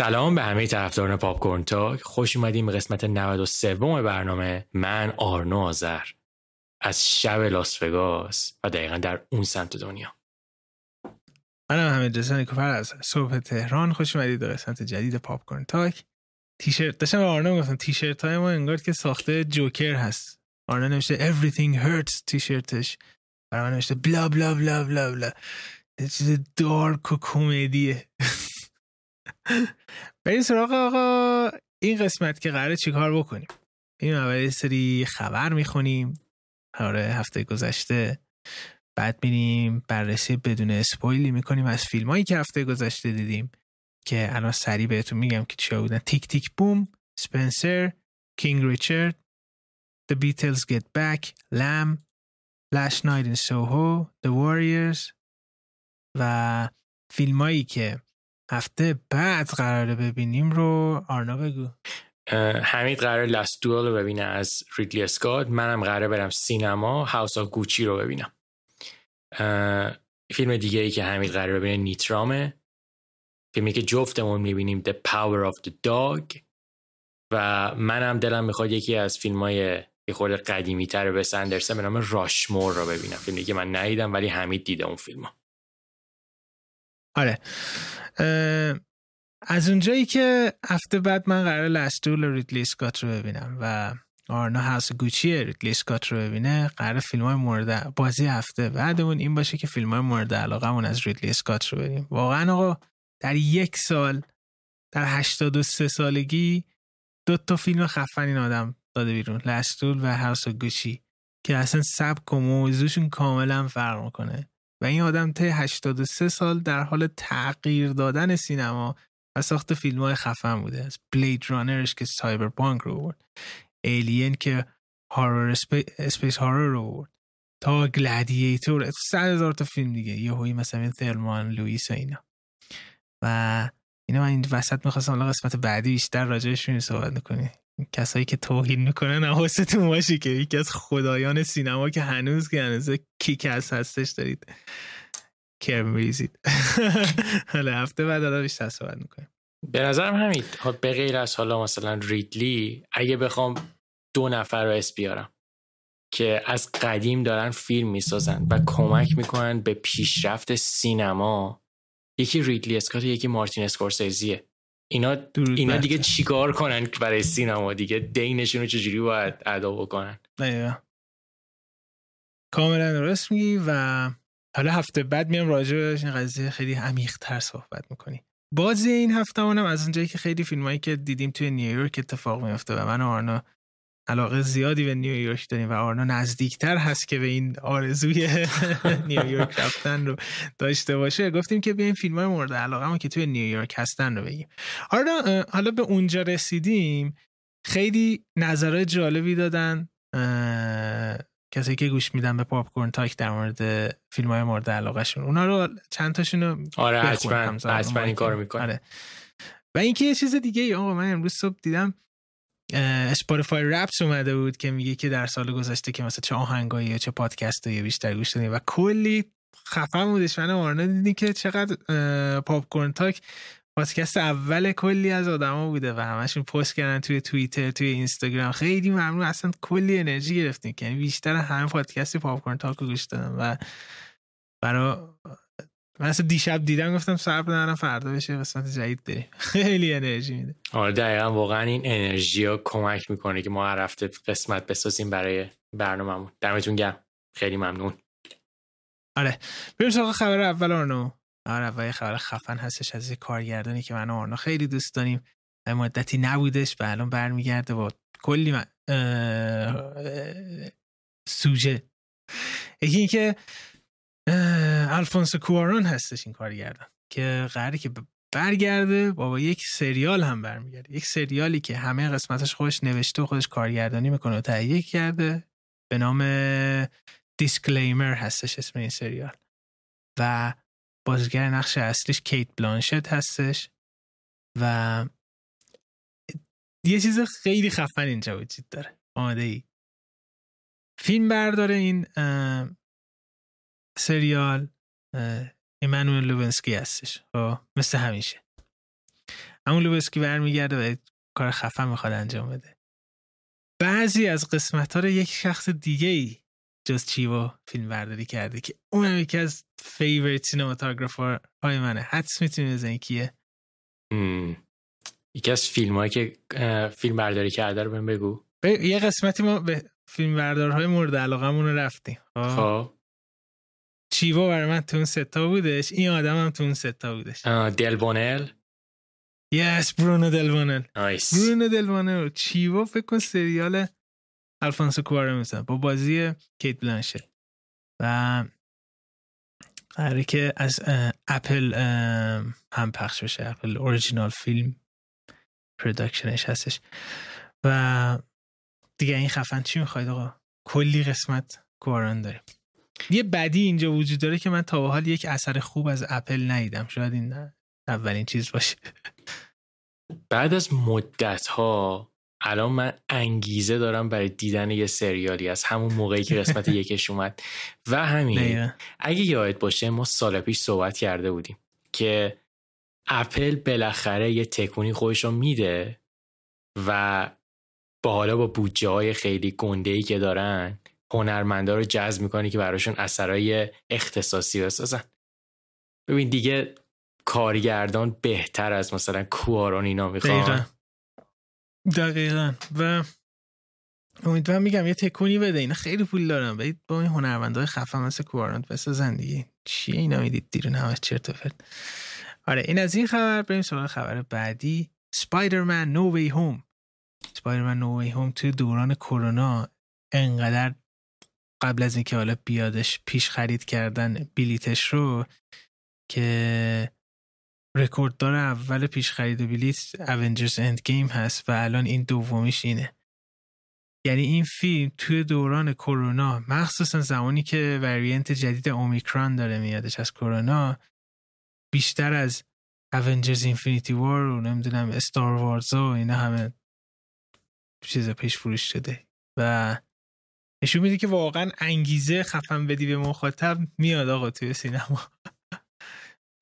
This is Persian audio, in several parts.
سلام به همه طرفداران پاپ تاک. خوش اومدیم به قسمت 93 برنامه. من آرنو آذر. از شب لاس وگاس و دقیقا در اون سمت دنیا. منم همه جسانی کفر از صبح تهران. خوش اومدید به قسمت جدید پاپ تاک. تیشرت داشتم آرنو گفتم تیشرت های ما انگار که ساخته جوکر هست. آرنو نوشته everything hurts تیشرتش. برای من نوشته blah blah blah blah blah چیز دارک و کمدیه بریم سراغ آقا این قسمت که قراره چیکار بکنیم. این اول سری خبر می‌خونیم. آره هفته گذشته. بعد میریم بررسی بدون اسپویلی می‌کنیم. از فیلم هایی که هفته گذشته دیدیم که الان سریع بهتون میگم که چیا بودن. تیک تیک بوم سپنسر کینگ ریچارد The Beatles Get Back Lamb Last Night in Soho The Warriors و فیلمایی که هفته بعد قراره ببینیم رو. آرنا بگو. حمید قرار لاست دوال رو ببینه از ریدلی اسکات منم قراره برم سینما. هاوس آف گوچی رو ببینم. فیلم دیگه ای که حمید قراره ببینه نیترامه. فیلمی که جفتمون می‌بینیم The Power of the Dog. و منم دلم می‌خواد یکی از فیلم های یه خورده قدیمی تر به سندرسن به نام راشمور رو ببینم. فیلمی که من ندیدم ولی حمید دیده اون فیلم ها. آره. از اونجایی که هفته بعد من قرار لستول ریدلی اسکات رو ببینم و آرنا هاوس گوچی ریدلی اسکات رو ببینه قرار فیلم های مورد بازی هفته بعدمون این باشه که فیلم های مورد علاقه از ریدلی اسکات رو ببینیم. واقعا آقا در یک سال در 83 سالگی دو تا فیلم خفن این آدم داده بیرون Last Duel و House of Gucci که اصلا سبک و موضوعشون کاملا فرق می‌کنه. و این آدم طی 83 سال در حال تغییر دادن سینما و ساخت فیلم های خفن بوده. از Blade Runner ش که cyberpunk رو برد Alien که horror space horror رو برد تا Gladiator صد هزار تا فیلم دیگه. یه هوی مثلا این Thelma Louise و اینا. و اینا من این وسط می‌خواستم حالا قسمت بعدی بیشتر راجعش صحبت نکنی کسایی که توهین می‌کنن حواستون باشه که یکی از خدایان سینما که هنوز که هنوز کیکس هستش دارید. کرم میریزید حالا هفته بعد حالا بیشتر صحبت می‌کنیم. به نظرم همین. به غیر از حالا مثلا ریدلی اگه بخوام دو نفر رو اس بیارم که از قدیم دارن فیلم می‌سازن و کمک می‌کنن به پیشرفت سینما یکی ریدلی اسکات یکی مارتین اسکورسیزیه. اینا اینا دیگه چیکار کنن برای سینما دیگه؟ دینشون رو چجوری باید ادا بکنن؟ نه کاملا درست میگی و حالا هفته بعد میام راجع به این قضیه خیلی عمیق تر صحبت می‌کنی. بازی این هفته اونم از اونجایی که خیلی فیلمایی که دیدیم توی نیویورک اتفاق میفته و من آرنا علاقه زیادی به نیویورک داریم و آرنا نزدیکتر هست که به این آرزوی نیویورک رفتن رو داشته باشه. گفتیم که بیایم فیلم های مورد علاقه ما که توی نیویورک هستن رو بگیم. آرنو حالا به اونجا رسیدیم. خیلی نظرهای جالبی دادن. کسی که گوش میدن به پاپ کورن تاک در مورد فیلم های مورد علاقه شون اونا رو چند تاشون رو آره حتما این کارو می‌کنه. آره. و اینکه یه چیز دیگه ای آقا من امروز صبح دیدم Spotify Wrapped اومده بود که میگه که در سال گذشته که مثلا چه آهنگایی یا چه پادکستایی بیشتر گوش دادیم و کلی خفن بودش. من آرنو دیدی که چقدر پاپ کورن تاک پادکست اول کلی از آدما بوده و همشون پست کردن توی توییتر توی اینستاگرام. خیلی ممنون. اصلا کلی انرژی گرفتیم. که یعنی بیشتر همه پادکست پاپ کورن تاک رو گوش دادم و برای من اصلا دیشب دیدم گفتم صبر ندارم فردا بشه قسمت جدید بریم. خیلی انرژی میده. آره دقیقا واقعا این انرژی ها کمک می‌کنه که ما هر هفته قسمت بسازیم برای برنامهمون. دمتون گرم. خیلی ممنون. آره. بریم سراغ خبر اول آرنو. آره اول خبر خفن هستش از کارگردانی که من آرنو خیلی دوست داریم. مدتی نبودش و الان برمیگرده با کلی من... سوژه. یکی اینکه الفونسو کوارون هستش این کارگردان که قراره که برگرده با, یک سریال هم برمیگرده. یک سریالی که همه قسمتش خودش نوشته و خودش کارگردانی می‌کنه و تهیه کرده. به نام دیسکلیمر هستش اسم این سریال. و بازیگر نقش اصلیش کیت بلانشت هستش. و یه چیز خیلی خفن اینجا وجود داره. آماده ای فیلم برداره این سریال ایمانوئل لوونسکی هستش خب، مثل همیشه. همون لوبسکی برمیگرده و کار خفن می‌خواد انجام بده. بعضی از قسمت ها رو یک شخص دیگه ای جز چیوو فیلم برداری کرده که اونم یکی از favorite cinematographer های منه. حدس می‌تونی بزنی کیه؟ یکی از فیلم هایی که فیلم برداری کرده رو بهم بگو. یه قسمتی ما به فیلم بردارهای مورد علاقه رو رفتیم خب, خب. چیوو برای من تو اون ستا بودش. این آدم هم تو اون ستا بودش. دلبونل یس برونو دلوانل برونو دلوانل چیوا فکر کن سریال الفانسو کوارو میزن با بازی کیت بلانشت. و قراره که از اپل هم پخش بشه. اپل اوریجینال فیلم پروداکشنش هستش. و دیگه این خفن چی می‌خواید آقا؟ کلی قسمت کواران داریم. یه بدی اینجا وجود داره که من تا به حال یک اثر خوب از اپل ندیدم. شاید این اولین چیز باشه. بعد از مدت ها الان من انگیزه دارم برای دیدن یه سریالی. از همون موقعی که قسمت یکش اومد. و همین اگه یادت باشه ما سال پیش صحبت کرده بودیم که اپل بالاخره یه تکونی خودش رو میده و با حالا با بودجه های خیلی گنده ای که دارن هنرمندا رو جذب می‌کنه که براشون اثرای اختصاصی بسازن. ببین دیگه کارگردان بهتر از مثلا کوارون اینا می‌خوان. دقیقا. و امیدوارم میگم یه تکونی بده. اینا خیلی پول دارن. و با این هنرمندهای خفه مثل کوارانت بسازن دیگه. چیه اینا می‌دید دیرون همه چرت و آره این از این خبر. بریم سراغ خبر بعدی. سپایدرمن نو وی هوم سپایدرمن نو وی هوم توی دوران کرونا انقدر قبل از اینکه حالا بیادش پیش خرید کردن بلیتش رو که رکورددار اول پیش خرید بلیت اونجرز اند گیم هست و الان این دومیش اینه. یعنی این فیلم توی دوران کرونا مخصوصا زمانی که وریانت جدید اومیکرون داره میادش از کرونا بیشتر از اونجرز اینفینیتی وار و نمی‌دونم استار وارز و اینا همه چیز پیش فروش شده. و نشون میده که واقعا انگیزه خفن بدی به مخاطب میاد آقا توی سینما.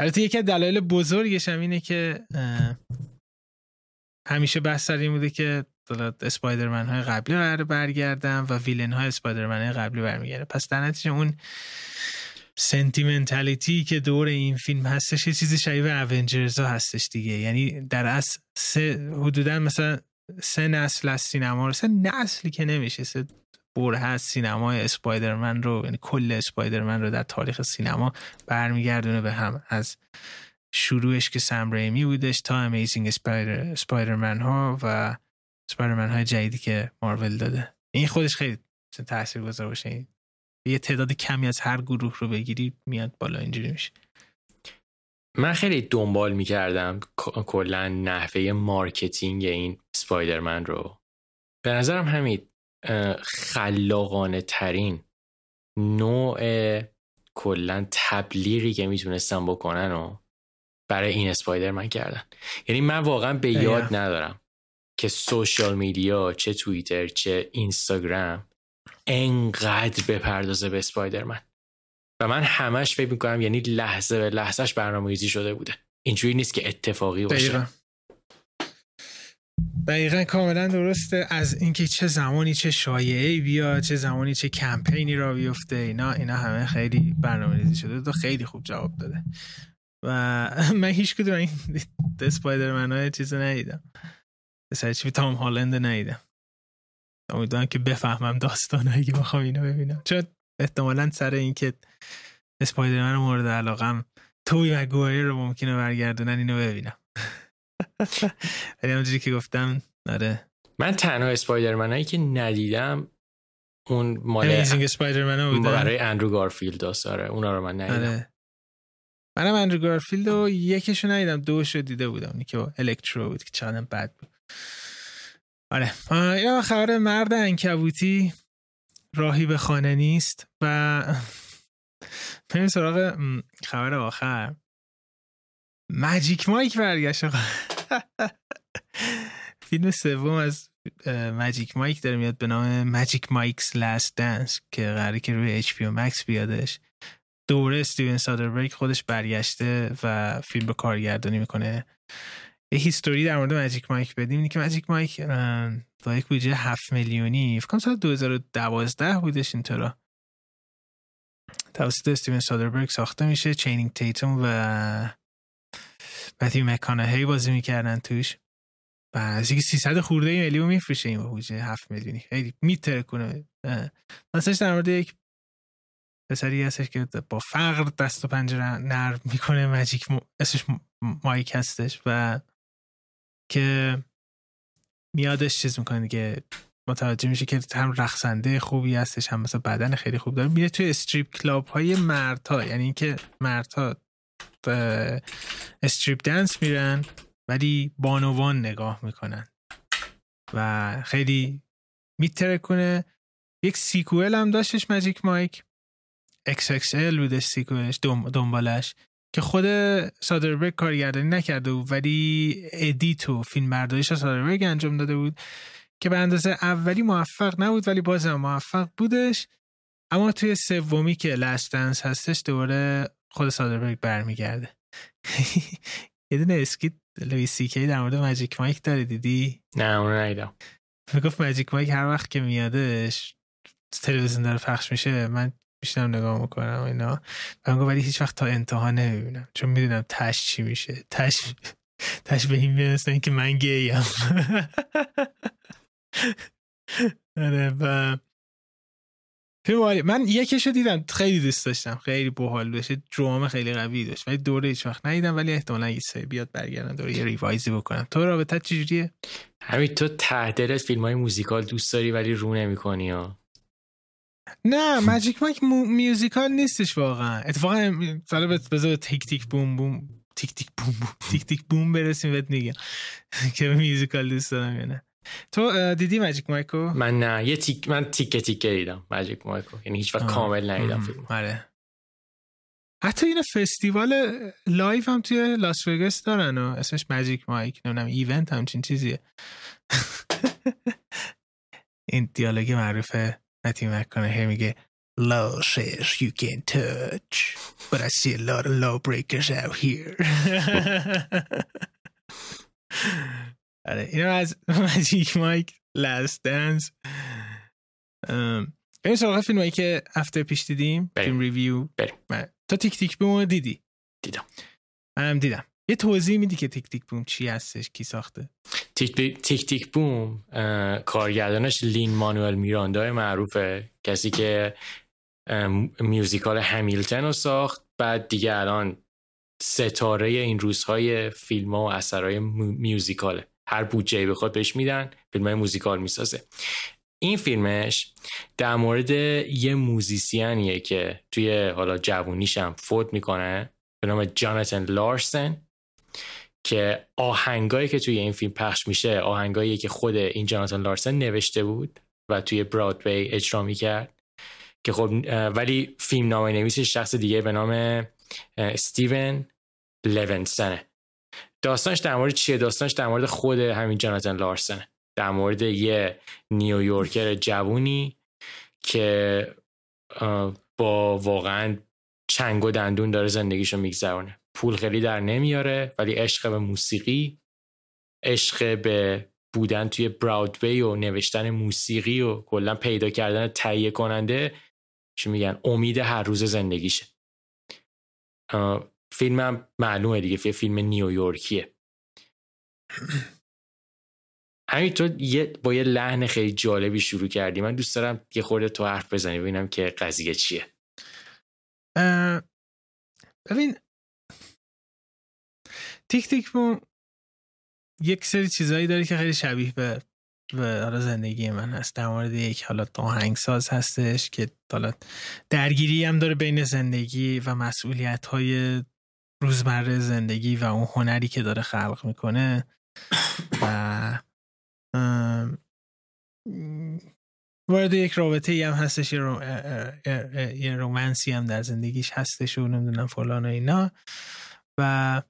البته یکی از دلایل بزرگش هم اینه که همیشه بحث این بوده که اسپایدرمن های قبلی قرار برگردن و ویلن های اسپایدرمن های قبلی برمیگرده. پس در نتیجه اون sentimentality که دور این فیلم هستش یه چیزی شبیه Avengers ها هستش دیگه. یعنی در اصل سه حدودا مثلا سه نسل از سینما رو سه نسلی که نمیشه سه بره هست سینمای اسپایدرمن رو یعنی کل اسپایدرمن رو در تاریخ سینما برمیگردونه به هم. از شروعش که سم ریمی بودش تا Amazing Spider اسپایدرمن ها و اسپایدرمن های جدیدی که مارول داده. این خودش خیلی تاثیر گذار باشه. یه تعداد کمی از هر گروه رو بگیری میاد بالا اینجوری میشه. من خیلی دنبال می‌کردم کلا نحوه marketing این اسپایدرمن رو. به نظرم همین خلاقانه ترین نوع کلا تبلیغی که می‌تونستم بکنن و برای این اسپایدرمن کردن. یعنی من واقعا به یاد ندارم که سوشال میدیا چه توییتر چه اینستاگرام انقدر بپردازه به اسپایدرمن. و من همش فکر می‌کنم یعنی لحظه به لحظهش برنامه‌ریزی شده بوده. اینجوری نیست که اتفاقی باشه. دقیقا. کاملا درسته. از اینکه چه زمانی چه شایعه بیاد چه زمانی چه کمپینی را بیفته اینا اینا همه خیلی برنامه ریزی شده تو خیلی خوب جواب داده. و من هیچ کدوم این اسپایدرمن های چیز ندیدم. سر چی تام هالند ندیدم. امیدوارم که بفهمم داستانهایی که بخوام اینو ببینم. چون احتمالا سر اینکه اسپایدرمن مورد علاقم توی مگوایر رو ممکنه برگردونن اینو ببینم. ولی همونجوری که گفتم آره. من تنها اسپایدرمن هایی که ندیدم اون مال امیزینگ اسپایدرمن بود برای اندرو گارفیلد داره اونا رو من ندیدم. آره. منم اندرو گارفیلد رو یکیشو ندیدم دوش رو دیده بودم. اونی که با الکترو بود که چندم بد بود. آره. این خبر مرد عنکبوتی راهی به خانه نیست و بریم سراغ خبر آخر. Magic Mike برگشت. فیلم سوم از Magic Mike داره میاد به نام Magic Mike's Last Dance که قراره که روی HBO Max بیادش. دوباره استیون سادربرگ خودش برگشته و فیلم رو کارگردانی می‌کنه. یه history در مورد Magic Mike بدیم. اینه که Magic Mike با یک بودجه 7 میلیونی فکر کنم سال 2012 بودش اینطورا توسط استیون سادربرگ ساخته میشه چینینگ تیتوم و متیو مکانهی بازی می‌کردن توش. و از اینکه 300 خورده میلیون میفروشه این بودجه 7 میلیونی. خیلی می‌ترکونه مثلا در مورد یک پسری هستش که با فقر دست و پنجره نرم می‌کنه. ماجیک اسمش مایک هستش و که میادش چیز می‌کنه دیگه. متوجه میشه که هم رقصنده خوبی هستش هم مثلا بدن خیلی خوب داره. میره توی استریپ کلاب های مردها. یعنی اینکه مردها استریپ دنس میرن ولی بانوان نگاه می‌کنن. و خیلی می‌ترکونه یک sequel هم داشتش Magic Mike XXL بودش sequel ش دنبالش که خود سادربرگ کارگردانی نکرده بود ولی edit و فیلم برداریش سادربرگ انجام داده بود که به اندازه اولی موفق نبود ولی بازم موفق بودش. اما توی سومی که Last Dance هستش دوباره خود سادربرگ برمیگرده. یه دونه skit لویی سی کی در مورد Magic Mike داری دیدی؟ نه اونو نیدم می‌گفت Magic Mike هر وقت که میادش تلویزیون داره پخش میشه من میشنم نگاه می‌کنم اینا. و ولی هیچ وقت تا انتها نمی‌بینم چون می‌دونم تش چی میشه. تش تش به این می‌رسه اینکه من گیم. آره و من یکیشو دیدم. خیلی دوست داشتم. خیلی باحال بشه. درام خیلی قوی داشت. ولی دوباره هیچ وقت ندیدم. ولی احتمالا یه سری بیاد برگردم دوباره یه revisit ی بکنم. تو رابطه چجوریه همین تو ته دلت فیلم های موزیکال دوست داری ولی رو نمی کنی ها؟ نه Magic Mike musical نیستش واقعا. اتفاقا حالا بذار tick tick boom boom tick tick boom boom tick tick boom برسیم بهت میگم. که musical دوست دارم یا نه. تو دیدی ماجیک مایکو من نه یه تیک من تیکه تیکه دیدم Magic Mike و یعنی هیچ وقت کامل ندیدم فیلم آره. حتی این festival live هم توی لاس وگاس دارن و اسمش Magic Mike نمی‌دونم event همچین چیزیه. این دیالوگ معروفه متی مکنه میگه Low says you can touch but I see a lot of breakers out here. آره اینو از Magic Mike Last Dance بریم سراغ فیلم هایی که هفته پیش دیدیم. film review. بریم. تو تیک تیک بوم دیدی؟ دیدم. منم دیدم. یه توضیح میدی که تیک تیک بوم چی هستش کی ساخته؟ تیک تیک, تیک بوم کارگردانش لین مانوئل میراندا معروفه. کسی که میوزیکال همیلتن رو ساخت. بعد دیگه الان ستاره این روزهای فیلم ها و اثرهای میوزیکاله. هر بودجه بخواد بهش میدن فیلم های موزیکال می‌سازه. این فیلمش در مورد یه موزیسیانیه که توی حالا جوونیشم فوت می‌کنه به نام جاناتن لارسن که آهنگایی که توی این فیلم پخش میشه آهنگایی که خود این جاناتان لارسن نوشته بود و توی برادوی اجرا می‌کرد. که خب ولی فیلم نامه نویس شخص دیگه به نام استیون لونسنه داستانش در مورد چیه؟ داستانش در مورد خود همین جاناتان لارسنه. در مورد یه نیویورکر جوونی که با واقعا چنگ و دندون داره زندگیشو میگذرونه. پول خیلی در نمیاره ولی عشق به موسیقی عشق به بودن توی براودوی و نوشتن موسیقی و کلا پیدا کردن تهیه کننده چی میگن امید هر روز زندگیشه. فیلمم معلومه دیگه فیلم نیویورکیه. همین تو یه با یه لحن خیلی جالبی شروع کردی. من دوست دارم یه خورده تو حرف بزنی ببینم که قضیه چیه. ببین تیک تیک بوم یک سری چیزایی داره که خیلی شبیه به به حالا زندگی من هست. در مورد یک حالا آهنگساز هستش که حالا درگیری هم داره بین زندگی و مسئولیت های روزمره زندگی و اون هنری که داره خلق می‌کنه. و وارد یک رابطه ای هم هستش یه, رو... یه رومنسی هم در زندگیش هستش و نمی‌دونم فلان و اینا. و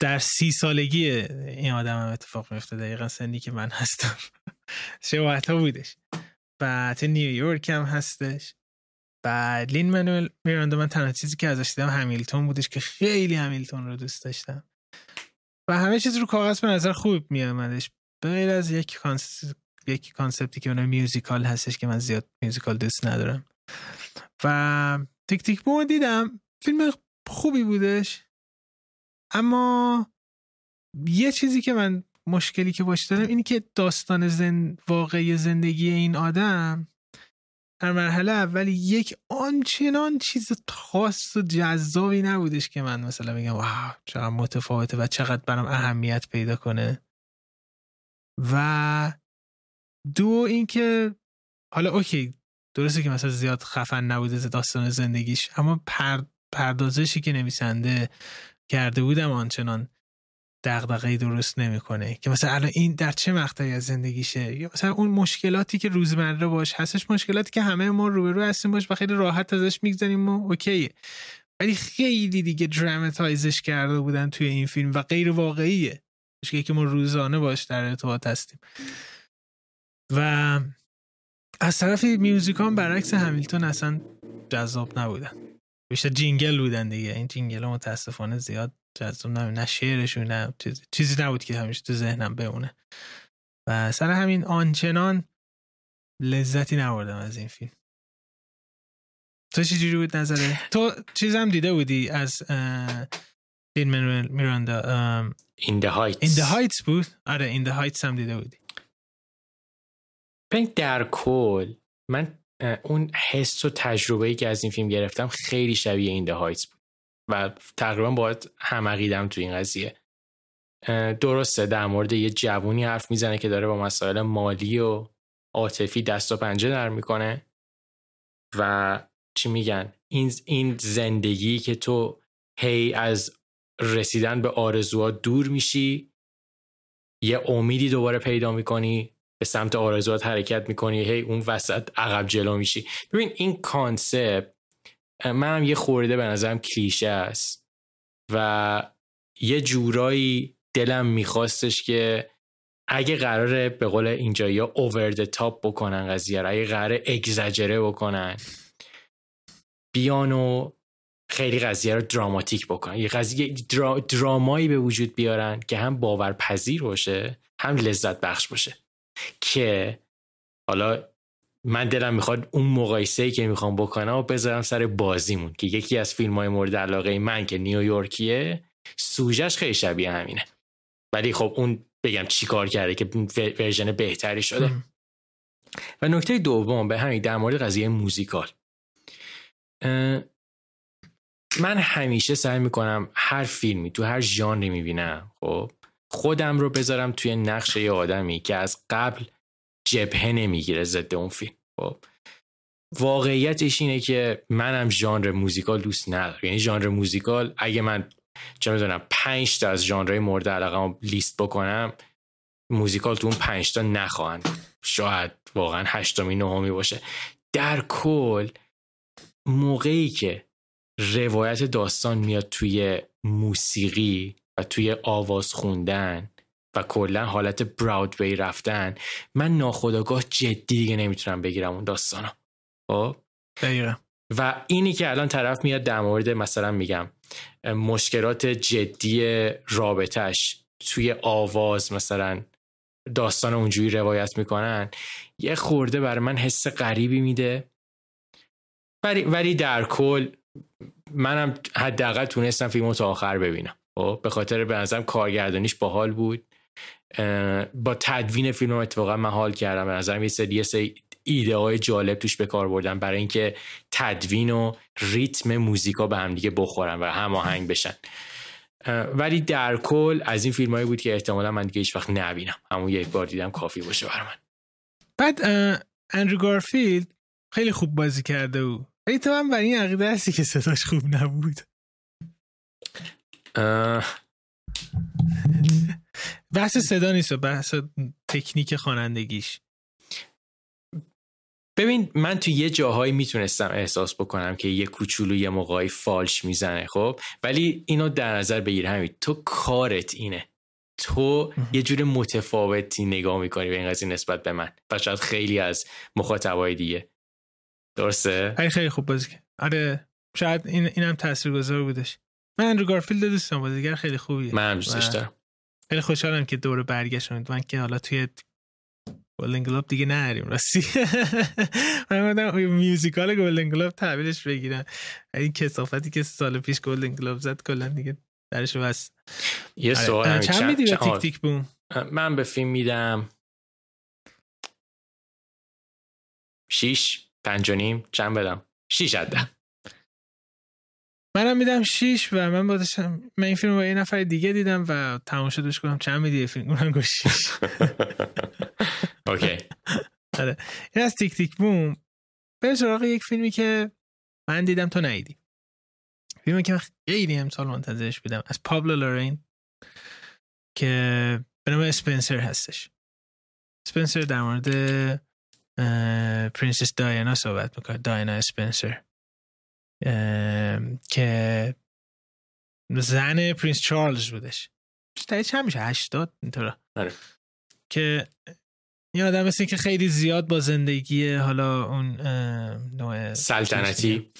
در سی سالگی این آدم هم اتفاق میفته دقیقا سنی که من هستم. شباهت ها بودش. بعد نیویورک هم هستش. بعد لین منویل میرانده من تنها چیزی که ازش دیدم همیلتون بودش که خیلی همیلتون رو دوست داشتم. و همه چیز رو کاغذ به نظر خوب میامدش به غیر از یک concept یک concept ی که اونم musical هستش که من زیاد musical دوست ندارم. و tick tick boom دیدم. فیلم خوبی بودش. اما یه چیزی که من مشکلی که باش دارم اینی که داستان زن... واقعی زندگی این آدم در مرحله اول یک آنچنان چیز خاص و جذابی نبودش که من مثلا بگم واو چقدر متفاوته و چقدر برام اهمیت پیدا کنه. و دو اینکه حالا اوکی درسته که مثلا زیاد خفن نبوده داستان زندگیش اما پردازشی که نویسنده کرده بودم آنچنان. دغدغه درست نمی‌کنه. که مثلا الان این در چه مقطعی از زندگیشه؟ یا مثلا اون مشکلاتی که روزمره باش هستش مشکلاتی که همه ما روبرو هستیم باش و خیلی راحت ازش می‌گذاریم و اوکیه. ولی خیلی دیگه dramatize ش کرده بودن توی این فیلم و غیر واقعیه. مشکلی که ما روزانه باش در ارتباط هستیم. و از طرف musical برعکس همیلتون اصلا جذاب نبودن. بیشتر jingle بودن دیگه. این jingle متاسفانه زیاد جذاب نبود نه شعرشون نه چیزی, چیزی نبود که همیشه تو ذهنم بمونه. و سر همین آنچنان لذتی نبردم از این فیلم. تو چی جوری بود نظره؟ تو چیزم دیده بودی از فیلم میراندا این the Heights. این the Heights بود؟ آره این the Heights هم دیده بودی. در کل من اون حس و تجربه ای که از این فیلم گرفتم خیلی شبیه این ده هایتس بود. و تقریبا باید هم عقیدم تو این قضیه. درسته در مورد یه جوونی حرف می‌زنه که داره با مسائل مالی و عاطفی دست و پنجه در می‌کنه. و چی میگن؟ این این زندگی که تو هی از رسیدن به آرزوها دور میشی یه امیدی دوباره پیدا می‌کنی به سمت آرزوات حرکت می‌کنی هی اون وسط عقب جلو میشی. ببین این کانسپت منم یه خورده به نظرم کلیشه است. و یه جورایی دلم میخواستش که اگه قراره به قول اینجا یا اوور تاپ بکنن قضیه اگه قراره اگزجره بکنن بیان و خیلی قضیه رو دراماتیک بکنن. یه قضیه درامایی به وجود بیارن که هم باورپذیر باشه هم لذت بخش باشه. که حالا من دلم می‌خواد اون مقایسه که می‌خوام بکنم و بذارم سر بازیمون که یکی از فیلم های مورد علاقه من که نیویورکیه سوژش خیلی شبیه همینه. ولی خب اون بگم چی کار کرده که version بهتری شده. و نکته دوم به همین در مورد قضیه موزیکال. من همیشه سعی می‌کنم هر فیلمی تو هر ژانری می‌بینم خب خودم رو بذارم توی نقش یه آدمی که از قبل جبهه نمی‌گیره ضد اون فیلم. خب. واقعیتش اینه که منم ژانر موزیکال دوست ندارم. یعنی ژانر موزیکال اگه من چه می‌دونم پنج تا از ژانرهای مورد علاقه لیست بکنم موزیکال تو اون پنج تا نخواهند شاید واقعا هشتمی نهمی باشه. در کل موقعی که روایت داستان میاد توی موسیقی و توی آواز خوندن و کلا حالت براودوی رفتن من ناخداگاه جدی دیگه نمی‌تونم بگیرم اون داستانا. خب؟ و اینی که الان طرف میاد در مورد مثلا میگم مشکلات جدی رابطش توی آواز مثلا داستان اونجوری روایت می‌کنن یه خورده برای من حس غریبی میده. ولی ولی در کل منم حداقل تونستم فیلمو تا آخر ببینم. خب؟ به خاطر به نظرم کارگردانیش باحال بود. با تدوین فیلم اتفاقا من حال کردم. به نظرم یه سری سری ایده های جالب توش به کار بردن برای اینکه تدوین و ریتم موزیکا به هم دیگه بخورن و هماهنگ بشن. ولی در کل از این فیلم بود که احتمالا من دیگه هیچ وقت نبینم. همون یک بار دیدم کافی باشه برای من. بعد اندرو گارفیلد خیلی خوب بازی کرده او ولی تو هم برای این عقیده هستی که صداش خوب نبود. بحث صدا نیست بحث تکنیک خوانندگیش. ببین من تو یه جاهایی می‌تونستم احساس بکنم که یه کوچولو یه موقعی فالش می‌زنه خب؟ ولی اینو در نظر بگیر همین. تو کارت اینه. تو یه جور متفاوتی نگاه می‌کنی به این قضیه نسبت به من. و شاید خیلی از مخاطبای دیگه. درسته؟ خیلی خیلی خوب بازی آره شاید این اینم تاثیرگذار بودش. من اندرو گارفیلد دوستم بازیگر خیلی خوبیه. من دوستش دارم خیلی خوشحالم که دور برگشتونید من که حالا توی گلدن گلوب دیگه نریم راستی. من گفتم میوزیکال گلدن گلوب تحویلش بگیرن این کسافتی که سال پیش گلدن گلوب زد کلا دیگه درش بس. یه آره. سوال. چند میدی به تیک تیک بوم؟ من به فیلم میدم. شیش پنج و نیم چند بدم؟ شیش عده منم میدم شیش و من با داشتم من این فیلم با یه نفر دیگه دیدم و تمام شدش کنم چند میدی فیلم؟ اونم گفت شیش. okay. آره. این از tick tick boom. به سراغ یک فیلمی که من دیدم تو ندیدی. فیلمی که من خیلی امسال منتظرش بودم. از پابلو لورین که به نام اسپنسر هستش. اسپنسر در مورد پرنسس دایانا صحبت می‌کنه. دایانا اسپنسر. که زن پرنس چارلز بودش. تایی چند میشه هشتاد اینطورا آره. که این آدم مثل که خیلی زیاد با زندگی حالا اون نوع سلطنتی.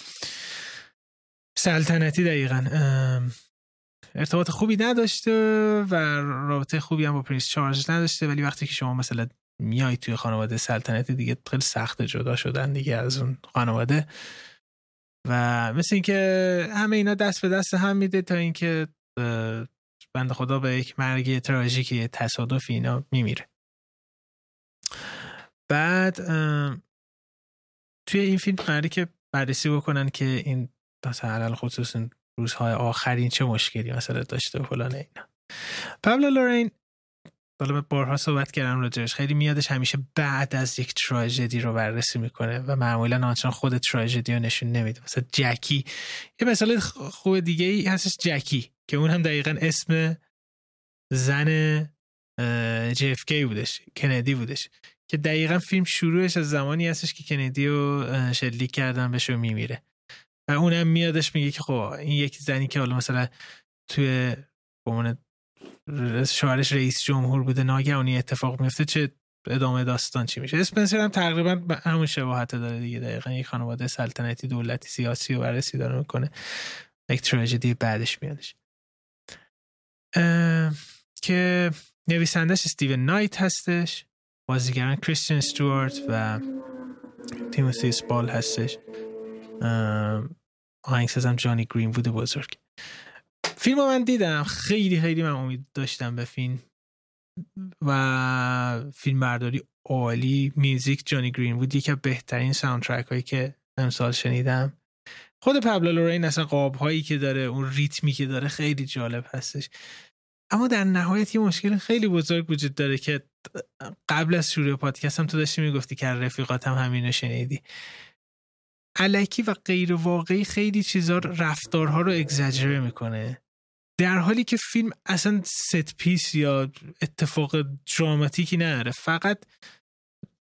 سلطنتی دقیقا. ارتباط خوبی نداشته و رابطه خوبی هم با پرنس چارلز نداشته ولی وقتی که شما مثلا میای توی خانواده سلطنتی دیگه خیلی سخت جدا شدن دیگه از اون خانواده. و مثل اینکه همه اینا دست به دست هم میده تا اینکه بند خدا به یک مرگ تراژیک تصادفی اینا میمیره. بعد توی این فیلم قراره که بررسی بکنن که این مثلا خصوص روزهای آخرین چه مشکلی مثلا داشته و فلان اینا. پابلو لورین حالا بارها صحبت کردم راجعش. خیلی میادش همیشه بعد از یک تراژدی رو بررسی می‌کنه و معمولا آنچنان خود تراژدی رو نشون نمیده. مثلا جکی. یه مثال خوب دیگه ای هستش جکی که اون هم دقیقا اسم زن JFK بودش کندی بودش که دقیقا فیلم شروعش از زمانی هستش که کندی رو شلیک کردن بهش و میمیره. و اونم میادش میگه که خب این یک زنی که حالا مثلا توی به شوهرش رئیس جمهور بوده ناگهانی اتفاق میفته چه ادامه داستان چی میشه؟ اسپنسر هم تقریبا به همون شباهت داره دیگه دقیقا یک خانواده سلطنتی دولتی سیاسی و بررسی داره می‌کنه. یک تراژدی بعدش میادش. که نویسندش استیون نایت هستش بازیگران کریستین استوارت و تیموسی سپال هستش. آهنگسازم جانی گرین‌وود بزرگ. فیلم رو من دیدم. خیلی خیلی من امید داشتم به فیلم. و فیلم برداری عالی. music جانی گرین‌وود. یکی از بهترین soundtrack هایی که امسال شنیدم. خود پابلو لورین اصلا قاب هایی که داره اون ریتمی که داره خیلی جالب هستش. اما در نهایت یه مشکل خیلی بزرگ وجود داره که قبل از شروع پادکست هم تو داشتی می‌گفتی که رفیقات هم همینو شنیدی. الکی و غیر واقعی خیلی چیزا رفتارها رو اگزاجره می‌کنه. در حالی که فیلم اصلا set piece یا اتفاق دراماتیکی نداره فقط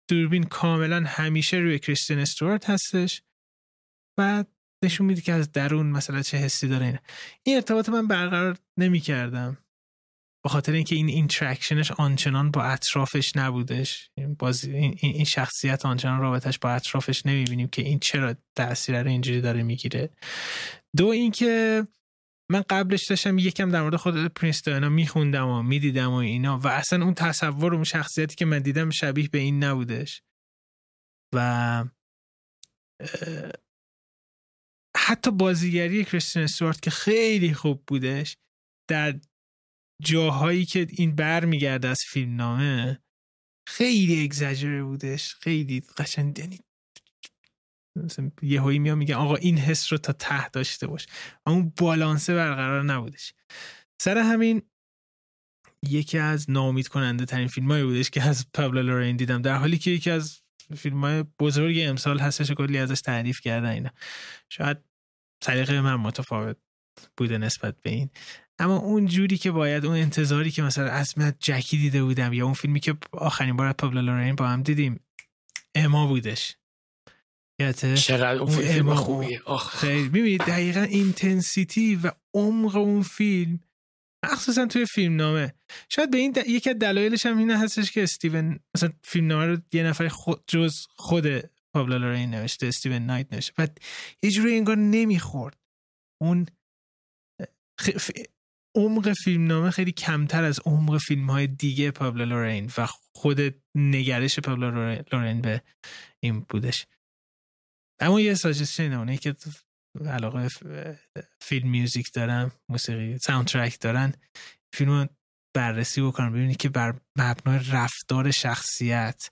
دوربین کاملا همیشه روی کریستین استوارت هستش و نشون میده که از درون مثلا چه حسی داره این این ارتباط من برقرار نمی کردم به خاطر اینکه این interaction ش آنچنان با اطرافش نبودش. بازی این, این شخصیت آنچنان رابطش با اطرافش نمی‌بینیم که این چرا تاثیر رو اینجوری داره می‌گیره. دو اینکه من قبلش داشتم یکم در مورد خود پرینس دایانا میخوندم و می‌دیدم و اینا و اصلا اون تصور اون شخصیتی که من دیدم شبیه به این نبودش. و حتی بازیگری کریستین استوارت که خیلی خوب بودش در جاهایی که این بر میگرده از فیلم نامه خیلی اگزاجره بودش خیلی قشنگ یعنی یه هایی میاد میگه آقا این حس رو تا ته داشته باش. اون بالانسه برقرار نبودش. سر همین یکی از نامید کننده ترین فیلم هایی بودش که از پابلو لورین دیدم. در حالی که یکی از فیلم های بزرگ امسال هستش کلی ازش تعریف کردن اینا. شاید سلیقه من متفاوت بوده نسبت به این. اما اون جوری که باید اون انتظاری که مثلا از من جکی دیده بودم یا اون فیلمی که آخرین بار پابلو لورین با هم دیدیم اما بودش. چقدر اون فیلم خوبیه. خیلی. ببینید دقیقا intensity و عمق اون فیلم. مخصوصا توی فیلم نامه شاید به این د... یکی از دلایلش هم این هستش که استیون مثلا فیلم نامه رو یه نفر خود جز خود پابلو لورین نوشته استیون نایت نوشته. بعد یه جوری انگار نمی‌خورد. اون عمق فیلم نامه خیلی کمتر از عمق فیلم های دیگه پابلو لورین و خود نگرش پابلو لورین به این بودش. اما یه suggestion اونه که علاقه film music دارن موسیقی soundtrack دارن فیلم بررسی بکنم ببینید که بر مبنای رفتار شخصیت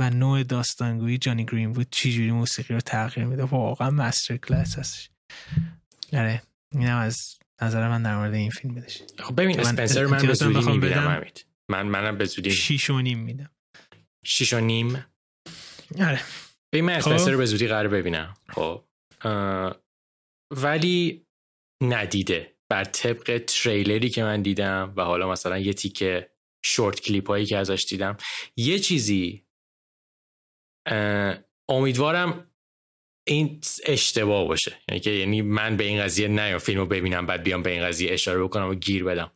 و نوع داستانگویی جانی گرین بود چجوری موسیقی رو تغییر میده. واقعا مستر کلاس هستش. آره اینم از نظر من در مورد این فیلم بدش خب ببین اسپنسر من به زودی می‌بینم من منم به زودی شیش و نیم میدم. شیش و نیم؟ آره. ببین من اسپنسر رو خب. به زودی قرار ببینم. خب. ولی ندیده. بر طبق تریلری که من دیدم و حالا مثلا یه تیکه short clip هایی که ازش دیدم یه چیزی امیدوارم این اشتباه باشه. یعنی که یعنی من به این قضیه نه فیلمو ببینم بعد بیام به این قضیه اشاره بکنم و گیر بدم.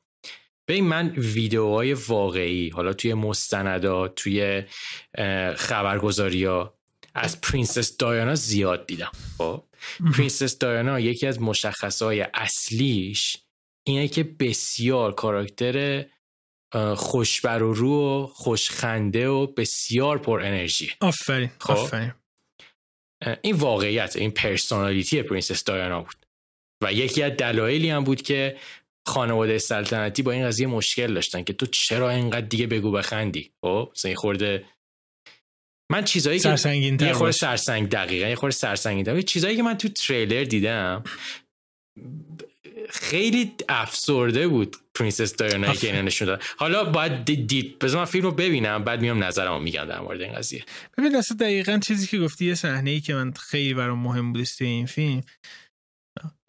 ببین من ویدیوهای واقعی حالا توی مستندات توی خبرگزاری ها از پرنسس دایانا زیاد دیدم. خب؟ پرنسس دایانا یکی از مشخصهای اصلیش اینه که بسیار کاراکتر خوش‌بر و رو و خوشخنده و بسیار پر انرژی. آفرین خب؟ آفرین. این واقعیت این personality پرنسس دایانا بود. و یکی از دلایلی هم بود که خانواده سلطنتی با این قضیه مشکل داشتن که تو چرا اینقدر دیگه بگو بخندی؟ خب؟ این خورده من چیزایی که یه خورده سرسنگ دقیقا یه خورده سرسنگین چیزایی که من تو تریلر دیدم خیلی افسرده بود پرنسس دایانا که اینا نشون داد حالا باید دید بذار من فیلم رو ببینم بعد میام نظرمو میگم در مورد این قضیه. ببین اصلا دقیقا چیزی که گفتی یه صحنه ای که من خیلی برام مهم بود توی این فیلم.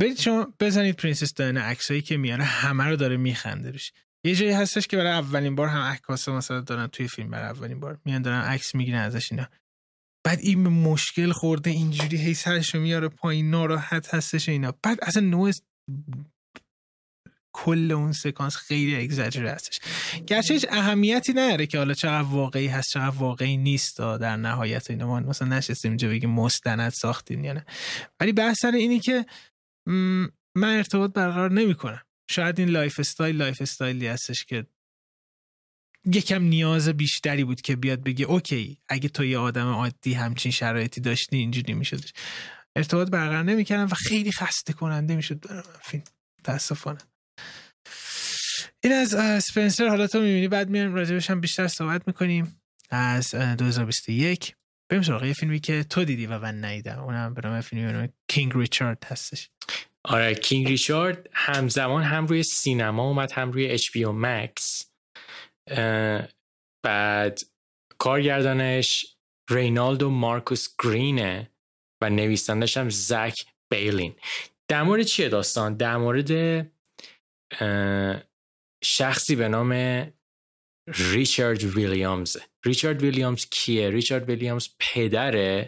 برید شما بزنید پرنسس دایانا عکسایی که میاره همه رو داره میخنده روش. یه جایی هستش که برای اولین بار هم عکاس مثلا دارن توی فیلم برای اولین بار میان دارن عکس می‌گیرن ازش اینا. بعد این به مشکل خورده اینجوری هی سرشو میاره پایین ناراحت هستش اینا. بعد اصلا نوع کل اون سکانس خیلی اگزاجره هستش. گرچه هیچ اهمیتی نداره که حالا چقدر واقعی هست چقدر واقعی نیست در نهایت اینا. ما مثلا نشستیم اینجا بگیم مستند ساختیم یا نه. ولی بحث سر اینی که من ارتباط برقرار نمی‌کنم. شاید این lifestyle lifestyle ی هستش که یکم نیاز بیشتری بود که بیاد بگه okay اگه تو یه آدم عادی همچین شرایطی داشتی اینجوری میشدش. ارتباط برقرار نمی‌کردم و خیلی خسته کننده می‌شد. فیلم تاسفانه این از اسپنسر. حالا تو می‌بینی. بعد میایم راجبش هم بیشتر صحبت می‌کنیم. از 2021 بریم سراغ یه فیلمی که تو دیدی و من ندیدم. اونم به نام فیلمی کینگ ریچارد هستش. آره کینگ ریچارد همزمان هم روی سینما اومد هم روی اچ پی مکس بعد کارگردانش رینالدو مارکوس گرینه و نویسندش هم زک بیلین در مورد چیه داستان؟ در مورد شخصی به نام ریچارد ویلیامز ریچارد ویلیامز کیه؟ ریچارد ویلیامز پدر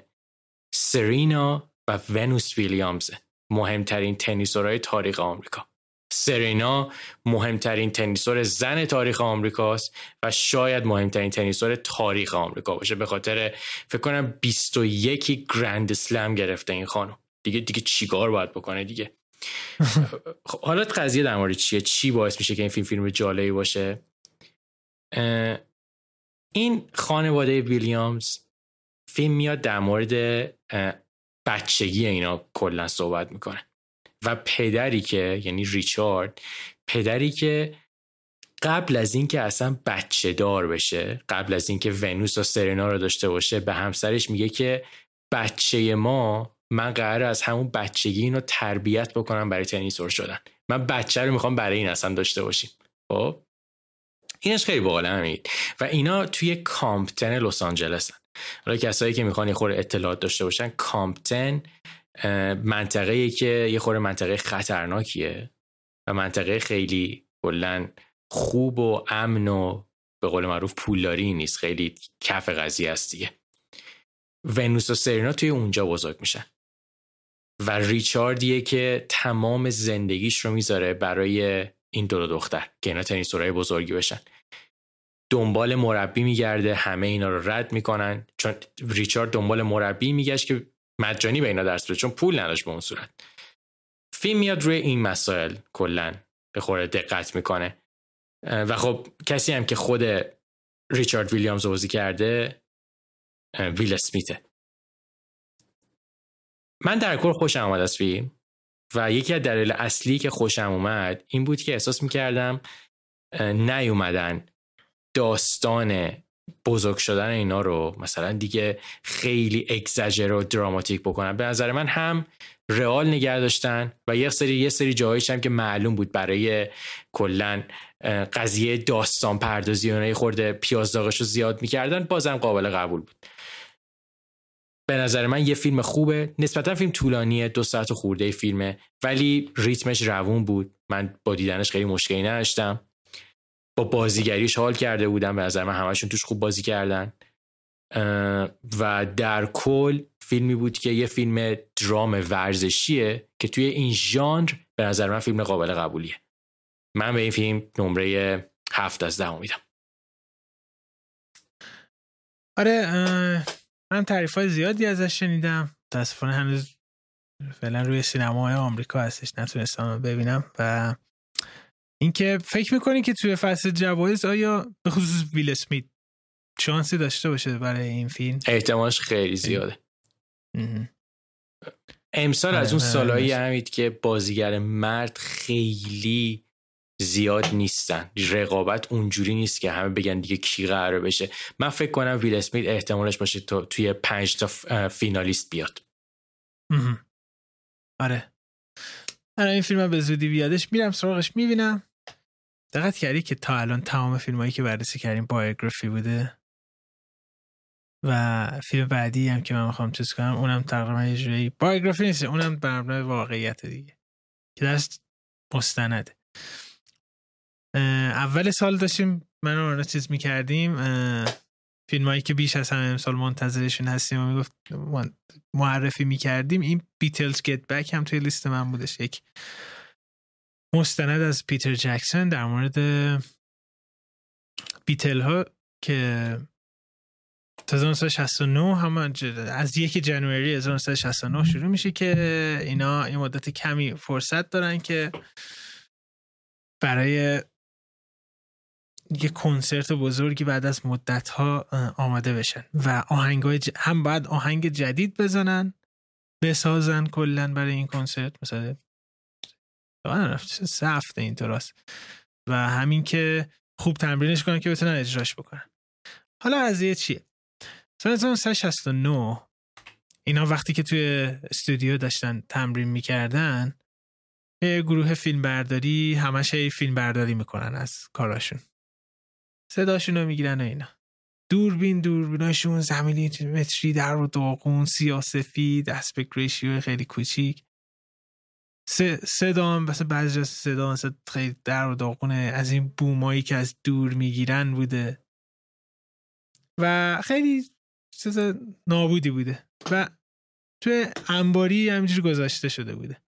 سرینا و ونوس ویلیامز مهمترین تنیسورهای تاریخ آمریکا. سرینا مهمترین تنیسور زن تاریخ آمریکاست و شاید مهمترین تنیسور تاریخ آمریکا باشه. به خاطر فکر کنم 21 گرند اسلم گرفته این خانم. دیگه دیگه چیکار باید بکنه دیگه؟ خب، حالا قضیه در مورد چیه؟ چی باعث میشه که این فیلم فیلم جالبی باشه؟ این خانواده ویلیامز فیلم میاد در مورد بچگی اینا کلا صحبت می‌کنه. و پدری که یعنی ریچارد پدری که قبل از اینکه اصلا بچه دار بشه قبل از اینکه ونوس و سرنا رو داشته باشه به همسرش میگه که بچه ما من قرار از همون بچگی اینو تربیت بکنم برای تنیسور شدن. من بچه رو می‌خوام برای این اصلا داشته باشیم. خب؟ اینش خیلی باحال همین و اینا توی کامپتن لس آنجلسن. حالا کسایی که می‌خوان یه خورده اطلاعات داشته باشن کامپتن منطقه که یه خورده منطقه خطرناکیه و منطقه خیلی کلا خوب و امن و به قول معروف پولداری نیست. خیلی کف قضیه است دیگه. ونوس و سرینا توی اونجا بزرگ میشن. و ریچاردیه که تمام زندگیش رو می‌ذاره برای این دو دختر که اینا تنیسورای بزرگی بشن. دنبال مربی میگرده همه اینا رو رد می‌کنن. چون ریچارد دنبال مربی میگشت که مجانی به اینا درس بده چون پول نداشت به اون صورت. فیلم میاد روی این مسائل کلا به خورده دقت می‌کنه. و خب کسی هم که خود ریچارد ویلیامز بازی کرده ویل اسمیته. من در کل خوشم آمد از فیلم و یکی از دلایل اصلی که خوشم اومد این بود که احساس می‌کردم نیومدن داستان بزرگ شدن اینا رو مثلا دیگه خیلی اگزاجر و دراماتیک بکنن به نظر من هم رئال نگه داشتن و یه سری یه سری جایش هم که معلوم بود برای کلا قضیه داستان پردازی اونایی خورده پیاز داغش رو زیاد می‌کردن بازم قابل قبول بود. به نظر من یه فیلم خوبه. نسبتا فیلم طولانیه دو ساعت خورده فیلمه ولی ریتمش روون بود. من با دیدنش خیلی مشکلی نداشتم. با بازیگریش حال کرده بودم به نظر من همشون توش خوب بازی کردن. و در کل فیلمی بود که یه فیلم درام ورزشیه که توی این ژانر به نظر من فیلم قابل قبولیه. من به این فیلم نمره هفت از ده میدم. آره من تعریف های زیادی ازش شنیدم. متاسفانه هنوز فعلا روی سینمای آمریکا هستش نتونستم ببینم و اینکه فکر می‌کنی که توی فصل جوایز آیا به خصوص ویل اسمیت شانسی داشته باشه برای این فیلم؟ احتمالش خیلی زیاده. امسال از اون آره، سالایی همید که بازیگر مرد خیلی زیاد نیستن. رقابت اونجوری نیست که همه بگن دیگه کی قراره بشه. من فکر کنم ویل اسمیت احتمالش باشه تو توی پنج تا فینالیست بیاد. آره. من این فیلم به زودی بیادش میرم سراغش می‌بینم. دقت کردی که تا الان تمام فیلم هایی که بررسی کردیم بایوگرافی بوده؟ و فیلم بعدی هم که من می‌خوام چیز کنم اونم تقریبا یه جوری بایوگرافی نیست اونم بر واقعیت دیگه که دست مستنده. اول سال داشتیم من رو چیز می‌کردیم فیلم هایی که بیش از همه امسال منتظرشون هستیم و می‌گفت معرفی می‌کردیم. این بیتلز گت بک هم توی لیست من بودش. یک مستند از پیتر جکسون در مورد بیتل ها که 1969 هم از یک جنوری 1969 شروع میشه که اینا این مدت کمی فرصت دارن که برای یه کنسرت بزرگی بعد از مدت ها آماده بشن و آهنگ هم باید آهنگ جدید بزنن بسازن کلا برای این کنسرت. مثلا سه هفته اینطوراست و همین که خوب تمرینش کنن که بتونن اجراش بکنن. حالا از یه چیه؟ سال 1969 اینا وقتی که توی استودیو داشتن تمرین می‌کردن یه گروه فیلم برداری همش فیلم برداری می‌کنن از کاراشون. صداشون رو می‌گیرن و اینا. دوربین دوربیناشون زمینی متری در و داغون سیاسفید اسپک ریشیو خیلی کوچیک. صدا مثلا بعضی صدا مثلا خیلی در و داغونه از این بومایی که از دور می‌گیرن بوده. و خیلی چیز نابودی بوده. و توی انباری همینجوری گذاشته شده بوده.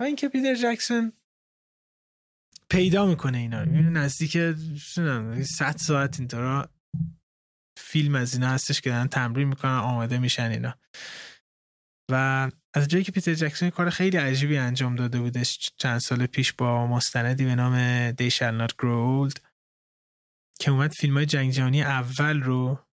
و اینکه پیتر جکسون پیدا می‌کنه اینا. نزدیک 100 ساعت اینطورا فیلم از اینا هستش که دارن تمرین می‌کنن آماده میشن اینا. و از جایی که پیتر جکسون کار خیلی عجیبی انجام داده بودش چند سال پیش با مستندی به نام They Shall Not Grow Old که اومد فیلم های جنگ جهانی اول رو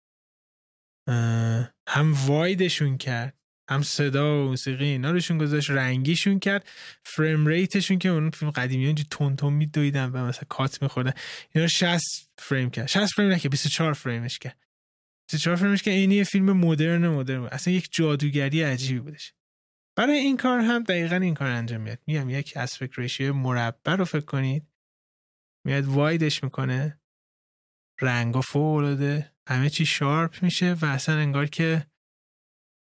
هم وایدشون کرد. هم صدا و موسیقی اینا روشون گذاشت رنگیشون کرد. frame rate شون که اون فیلم قدیمی اونجا تند تند میدویدن و مثلا کات میخوردن. اینا 60 فریم کرد. 60 فریم نکرد 24 فریمش کرد. 24 فریمش که اینی فیلم مدرن مدرن اصلا یک جادوگری عجیبی بودش. برای این کار هم دقیقا این کار انجام میاد میگم یک aspect ratio مربع رو فکر کنید. میاد wide ش می‌کنه. رنگا فوق همه چی sharp میشه و اصلا انگار که